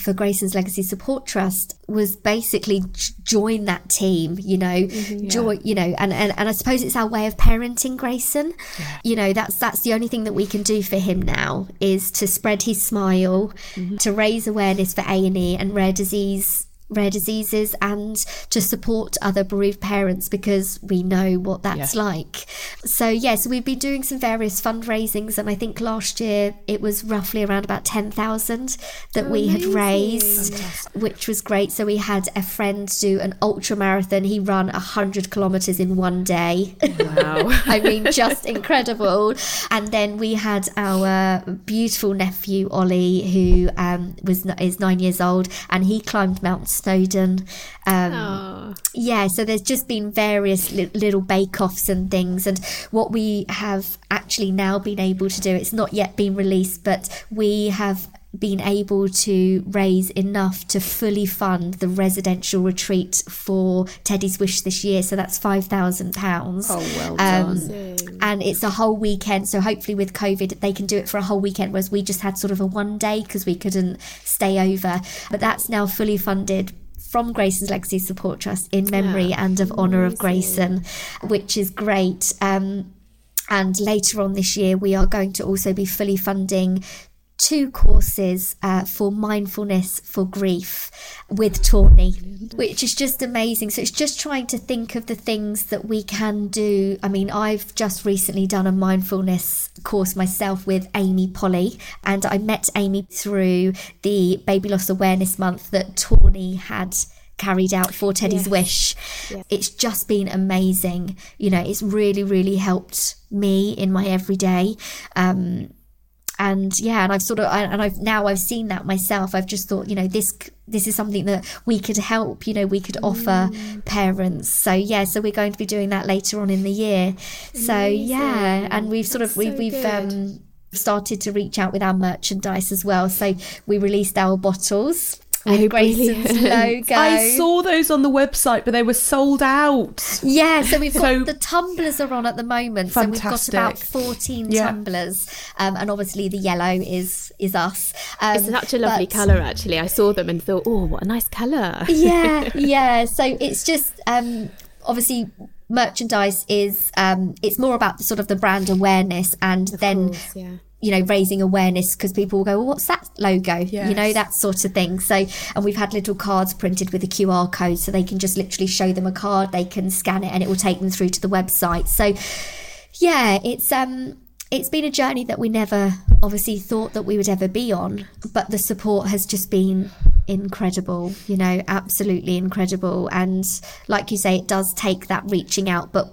for Grayson's Legacy Support Trust was basically join that team, you know, mm-hmm, yeah. join, you know, and, and, and I suppose it's our way of parenting Grayson. Yeah. You know, that's that's the only thing that we can do for him now is to spread his smile, mm-hmm. to raise awareness for A and E and rare disease rare diseases and to support other bereaved parents because we know what that's yeah. like. So, yes, yeah, so we've been doing some various fundraisings, and I think last year it was roughly around about 10,000 that oh, we had raised, Fantastic. which was great. So, we had a friend do an ultra marathon. He ran 100 kilometres in one day. Wow. I mean, just incredible. And then we had our beautiful nephew, Ollie, who um, was is nine years old, and he climbed Mount Snowdon. Um, yeah, so there's just been various li- little bake-offs and things, and what we have actually now been able to do. It's not yet been released, but we have been able to raise enough to fully fund the residential retreat for Teddy's Wish this year. So that's five thousand pounds. Oh well um, done. And it's a whole weekend. So hopefully with COVID they can do it for a whole weekend, whereas we just had sort of a one day because we couldn't stay over. But that's now fully funded from Grayson's Legacy Support Trust in memory yeah, and of honour of Grayson, which is great. Um, and later on this year, we are going to also be fully funding two courses uh, for mindfulness for grief with Tawny, which is just amazing. So it's just trying to think of the things that we can do. I mean, I've just recently done a mindfulness course myself with Amy Polly, and I met Amy through the Baby Loss Awareness Month that Tawny had carried out for Teddy's yes. Wish. Yes. It's just been amazing. You know, it's really, really helped me in my everyday. Um, and yeah and i've sort of and i've now i've seen that myself i've just thought you know this this is something that we could help you know we could offer mm. parents. So yeah so we're going to be doing that later on in the year. So yeah and we've sort That's of we, so we've um started to reach out with our merchandise as well. So we released our bottles with oh, Grayson's logo. I saw those on the website, but they were sold out. Yeah, so we've got so, the tumblers are on at the moment. Fantastic. So we've got about fourteen yeah. tumblers, um, and obviously the yellow is is us. Um, it's such a lovely colour, actually. I saw them and thought, oh, what a nice colour. yeah, yeah. So it's just um, obviously merchandise is um, it's more about the sort of the brand awareness and of then course, yeah you know, raising awareness because people will go, well, what's that logo? Yes. You know, that sort of thing. So, and we've had little cards printed with a QR code so they can just literally show them a card, they can scan it and it will take them through to the website. So, yeah, it's, um, it's been a journey that we never obviously thought that we would ever be on, but the support has just been incredible, you know, absolutely incredible. And like you say, it does take that reaching out, but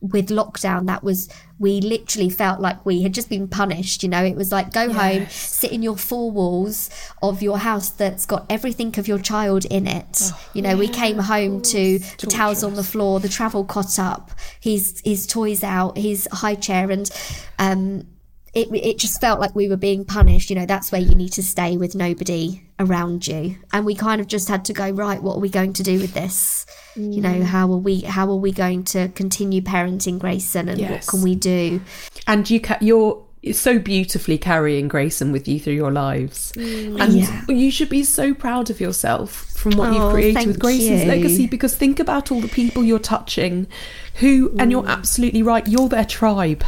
with lockdown that was we literally felt like we had just been punished you know? It was like go yes. home sit in your four walls of your house that's got everything of your child in it. Oh, you know yeah, we came home to the towels on the floor the travel cot up his his toys out his high chair and um it, it just felt like we were being punished. You know, that's where you need to stay with nobody around you. And we kind of just had to go, right, what are we going to do with this? Mm. You know, mm. how are we, how are we going to continue parenting Grayson and yes. what can we do? And you ca- you're, so beautifully carrying Grayson with you through your lives. Mm. And yeah. you should be so proud of yourself from what oh, you've created with Grayson's you. legacy because think about all the people you're touching who, mm. and you're mm. absolutely right, you're their tribe.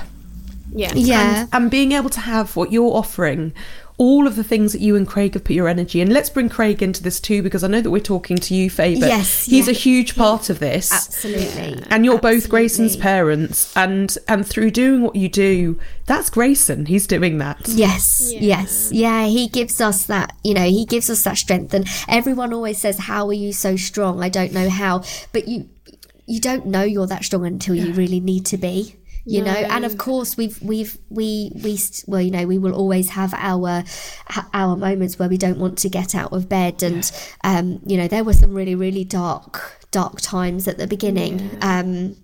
Yeah. Yeah. And, and being able to have what you're offering all of the things that you and Craig have put your energy in. Let's bring Craig into this too, because I know that we're talking to you, Faye, but yes, he's a huge part of this. Absolutely. And you're Absolutely. both Grayson's parents, and and through doing what you do, that's Grayson. He's doing that. Yes, yeah. yes, yeah. He gives us that, you know, he gives us that strength. And everyone always says, "How are you so strong?" I don't know how, but you you don't know you're that strong until yeah. you really need to be you no. know and of course we've we've we we well you know we will always have our our moments where we don't want to get out of bed and yeah. um you know there were some really really dark dark times at the beginning yeah. um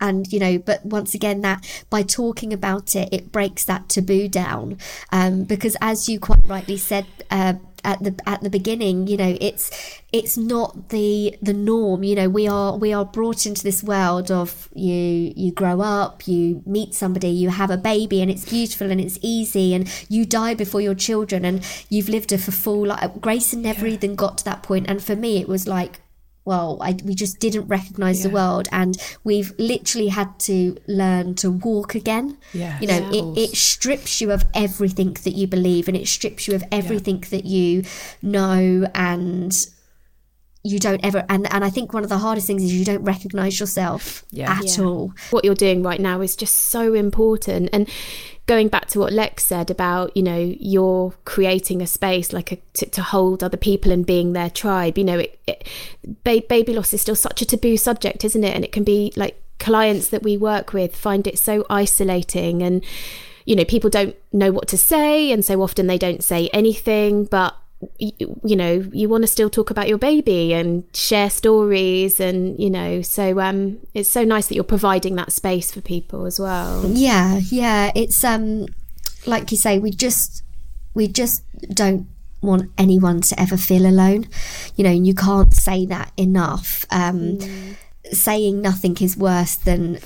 and you know but once again that by talking about it it breaks that taboo down um, because as you quite rightly said uh, at the at the beginning you know it's it's not the the norm you know we are we are brought into this world of you you grow up you meet somebody you have a baby and it's beautiful and it's easy and you die before your children and you've lived a full life Grayson never yeah. even got to that point and for me it was like well, I, we just didn't recognize yeah. the world, and we've literally had to learn to walk again. Yeah, you know, it, it strips you of everything that you believe, and it strips you of everything yeah. that you know, and you don't ever and and I think one of the hardest things is you don't recognize yourself yeah. at yeah. all. What you're doing right now is just so important and going back to what Lex said about, you know, you're creating a space like a, to, to hold other people and being their tribe, you know, it, it, baby loss is still such a taboo subject, isn't it? And it can be like clients that we work with find it so isolating and, you know, people don't know what to say. And so often they don't say anything, but you, you know you want to still talk about your baby and share stories and you know so um it's so nice that you're providing that space for people as well. Yeah yeah it's um like you say we just we just don't want anyone to ever feel alone. You know you can't say that enough. Um mm. saying nothing is worse than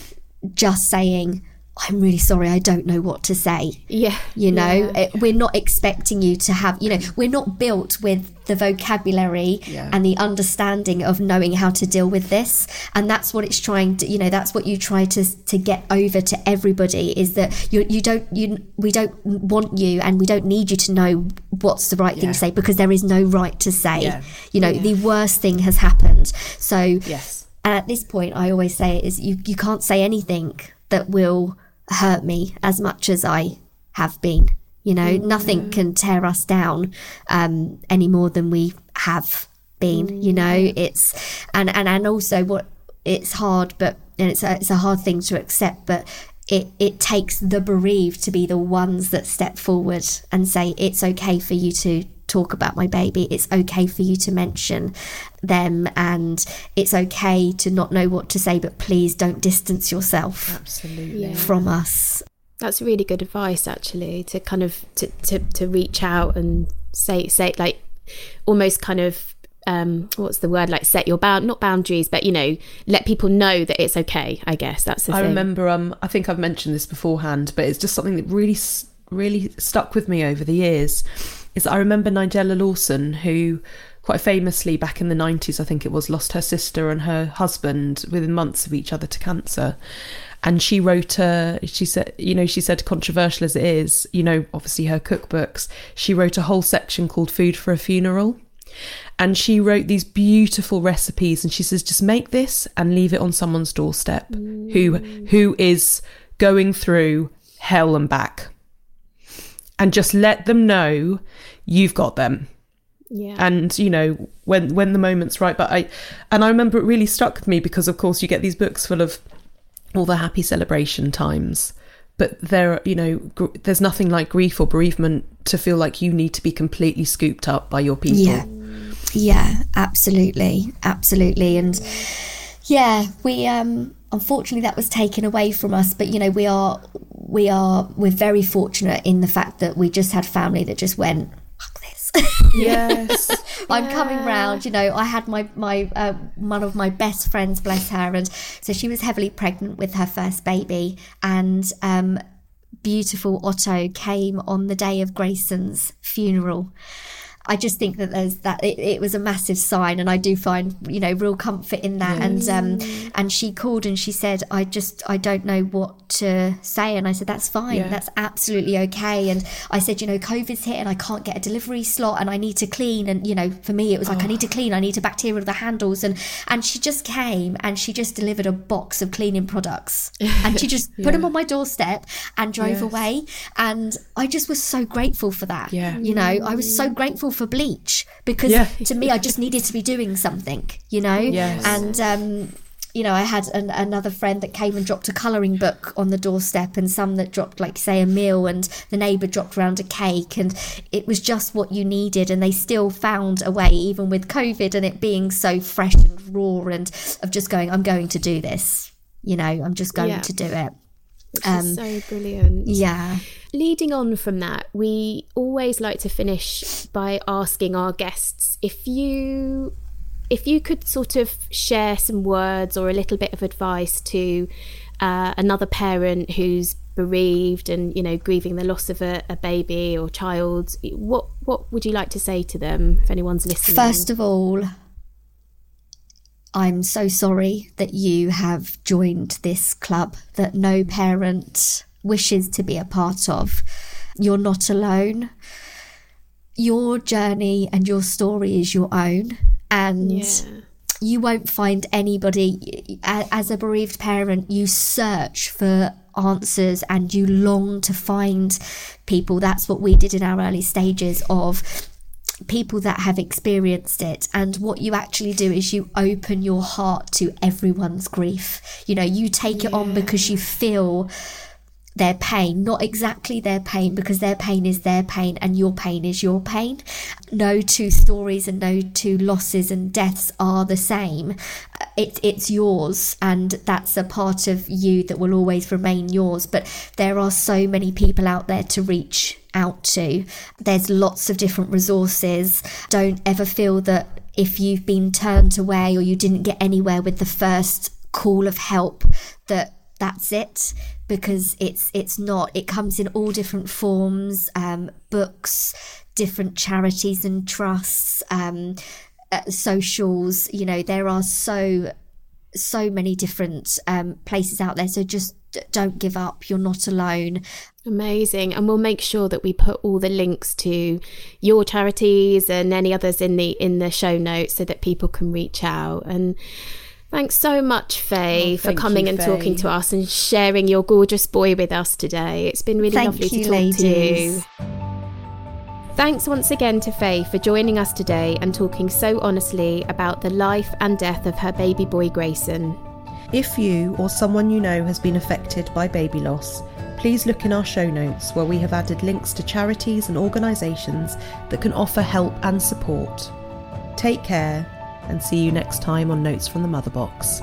just saying I'm really sorry, I don't know what to say. Yeah. You know, yeah. it, we're not expecting you to have, you know, we're not built with the vocabulary Yeah. and the understanding of knowing how to deal with this. And that's what it's trying to, you know, that's what you try to to get over to everybody is that you you don't you we don't want you and we don't need you to know what's the right thing to say because there is no right to say. Yeah. You know, the worst thing has happened. So Yes. and at this point, I always say is you, you can't say anything that will hurt me as much as I have been. You know, mm. nothing mm. can tear us down um, any more than we have been. Mm. You know, it's and and and also what it's hard, but and it's a, it's a hard thing to accept, but. It, it takes the bereaved to be the ones that step forward and say it's okay for you to talk about my baby. It's okay for you to mention them, and it's okay to not know what to say, but please don't distance yourself Absolutely. From us. That's really good advice, actually, to kind of to, to, to reach out and say say like almost kind of um what's the word like set your bound not boundaries but you know let people know that it's okay i guess that's the I thing remember. Um, I think I've mentioned this beforehand, but it's just something that really, really stuck with me over the years. Is I remember Nigella Lawson, who quite famously back in the nineties, I think it was, lost her sister and her husband within months of each other to cancer. And she wrote a, she said, you know, she said, controversial as it is, you know, obviously her cookbooks, she wrote a whole section called Food for a Funeral and she wrote these beautiful recipes and she says just make this and leave it on someone's doorstep who who is going through hell and back and just let them know you've got them yeah and you know when when the moment's right but i and i remember it really stuck with me because of course you get these books full of all the happy celebration times but there you know gr- there's nothing like grief or bereavement to feel like you need to be completely scooped up by your people Yeah. Yeah, absolutely. Absolutely. And yeah, we um unfortunately that was taken away from us, but you know, we are we are we're very fortunate in the fact that we just had family that just went fuck this. yes I'm coming round. You know, I had my my uh, one of my best friends, bless her, and so she was heavily pregnant with her first baby, and um, beautiful Otto came on the day of Grayson's funeral. I just think that there's that it, it was a massive sign, and I do find you know real comfort in that. And um, and she called and she said, I just I don't know what to say, and I said that's fine, Yeah. that's absolutely okay. And I said, you know, COVID's hit, and I can't get a delivery slot, and I need to clean. And you know, for me, it was like I need to clean, I need to bacteria the handles, and and she just came and she just delivered a box of cleaning products, and she just put them on my doorstep and drove Yes. away. And I just was so grateful for that. Yeah. you know, I was so grateful for bleach because Yeah. to me, I just needed to be doing something. You know, Yes. and um, you know, I had an, another friend that came and dropped a colouring book on the doorstep, and some that dropped, like, say, a meal, and the neighbour dropped around a cake, and it was just what you needed. And they still found a way, even with COVID and it being so fresh and raw, and of just going, I'm going to do this. You know, I'm just going Yeah. to do it. which um, is so brilliant Yeah. Leading on from that, we always like to finish by asking our guests if you if you could sort of share some words or a little bit of advice to uh, another parent who's bereaved and you know grieving the loss of a, a baby or child, what what would you like to say to them if anyone's listening? First of all, I'm so sorry that you have joined this club that no parent wishes to be a part of. You're not alone. Your journey and your story is your own. And yeah. you won't find anybody as a bereaved parent you search for answers and you long to find people. That's what we did in our early stages of people that have experienced it. And what you actually do is you open your heart to everyone's grief. You know you take it on because you feel their pain, not exactly their pain, because their pain is their pain and your pain is your pain. No two stories and no two losses and deaths are the same. Uh, it, it's yours, and that's a part of you that will always remain yours. But there are so many people out there to reach out to. There's lots of different resources. Don't ever feel that if you've been turned away or you didn't get anywhere with the first call of help, that that's it because it's it's not it comes in all different forms um, books different charities and trusts um, uh, socials you know there are so so many different um, places out there. So just don't give up. You're not alone. Amazing. And we'll make sure that we put all the links to your charities and any others in the in the show notes so that people can reach out. And Thanks so much, Faye, oh, for coming you, and Faye. talking to us and sharing your gorgeous boy with us today. It's been really thank lovely you, to talk ladies. to you. Thanks once again to Faye for joining us today and talking so honestly about the life and death of her baby boy Grayson. If you or someone you know has been affected by baby loss, please look in our show notes where we have added links to charities and organisations that can offer help and support. Take care and see you next time on Notes from the Mother Box.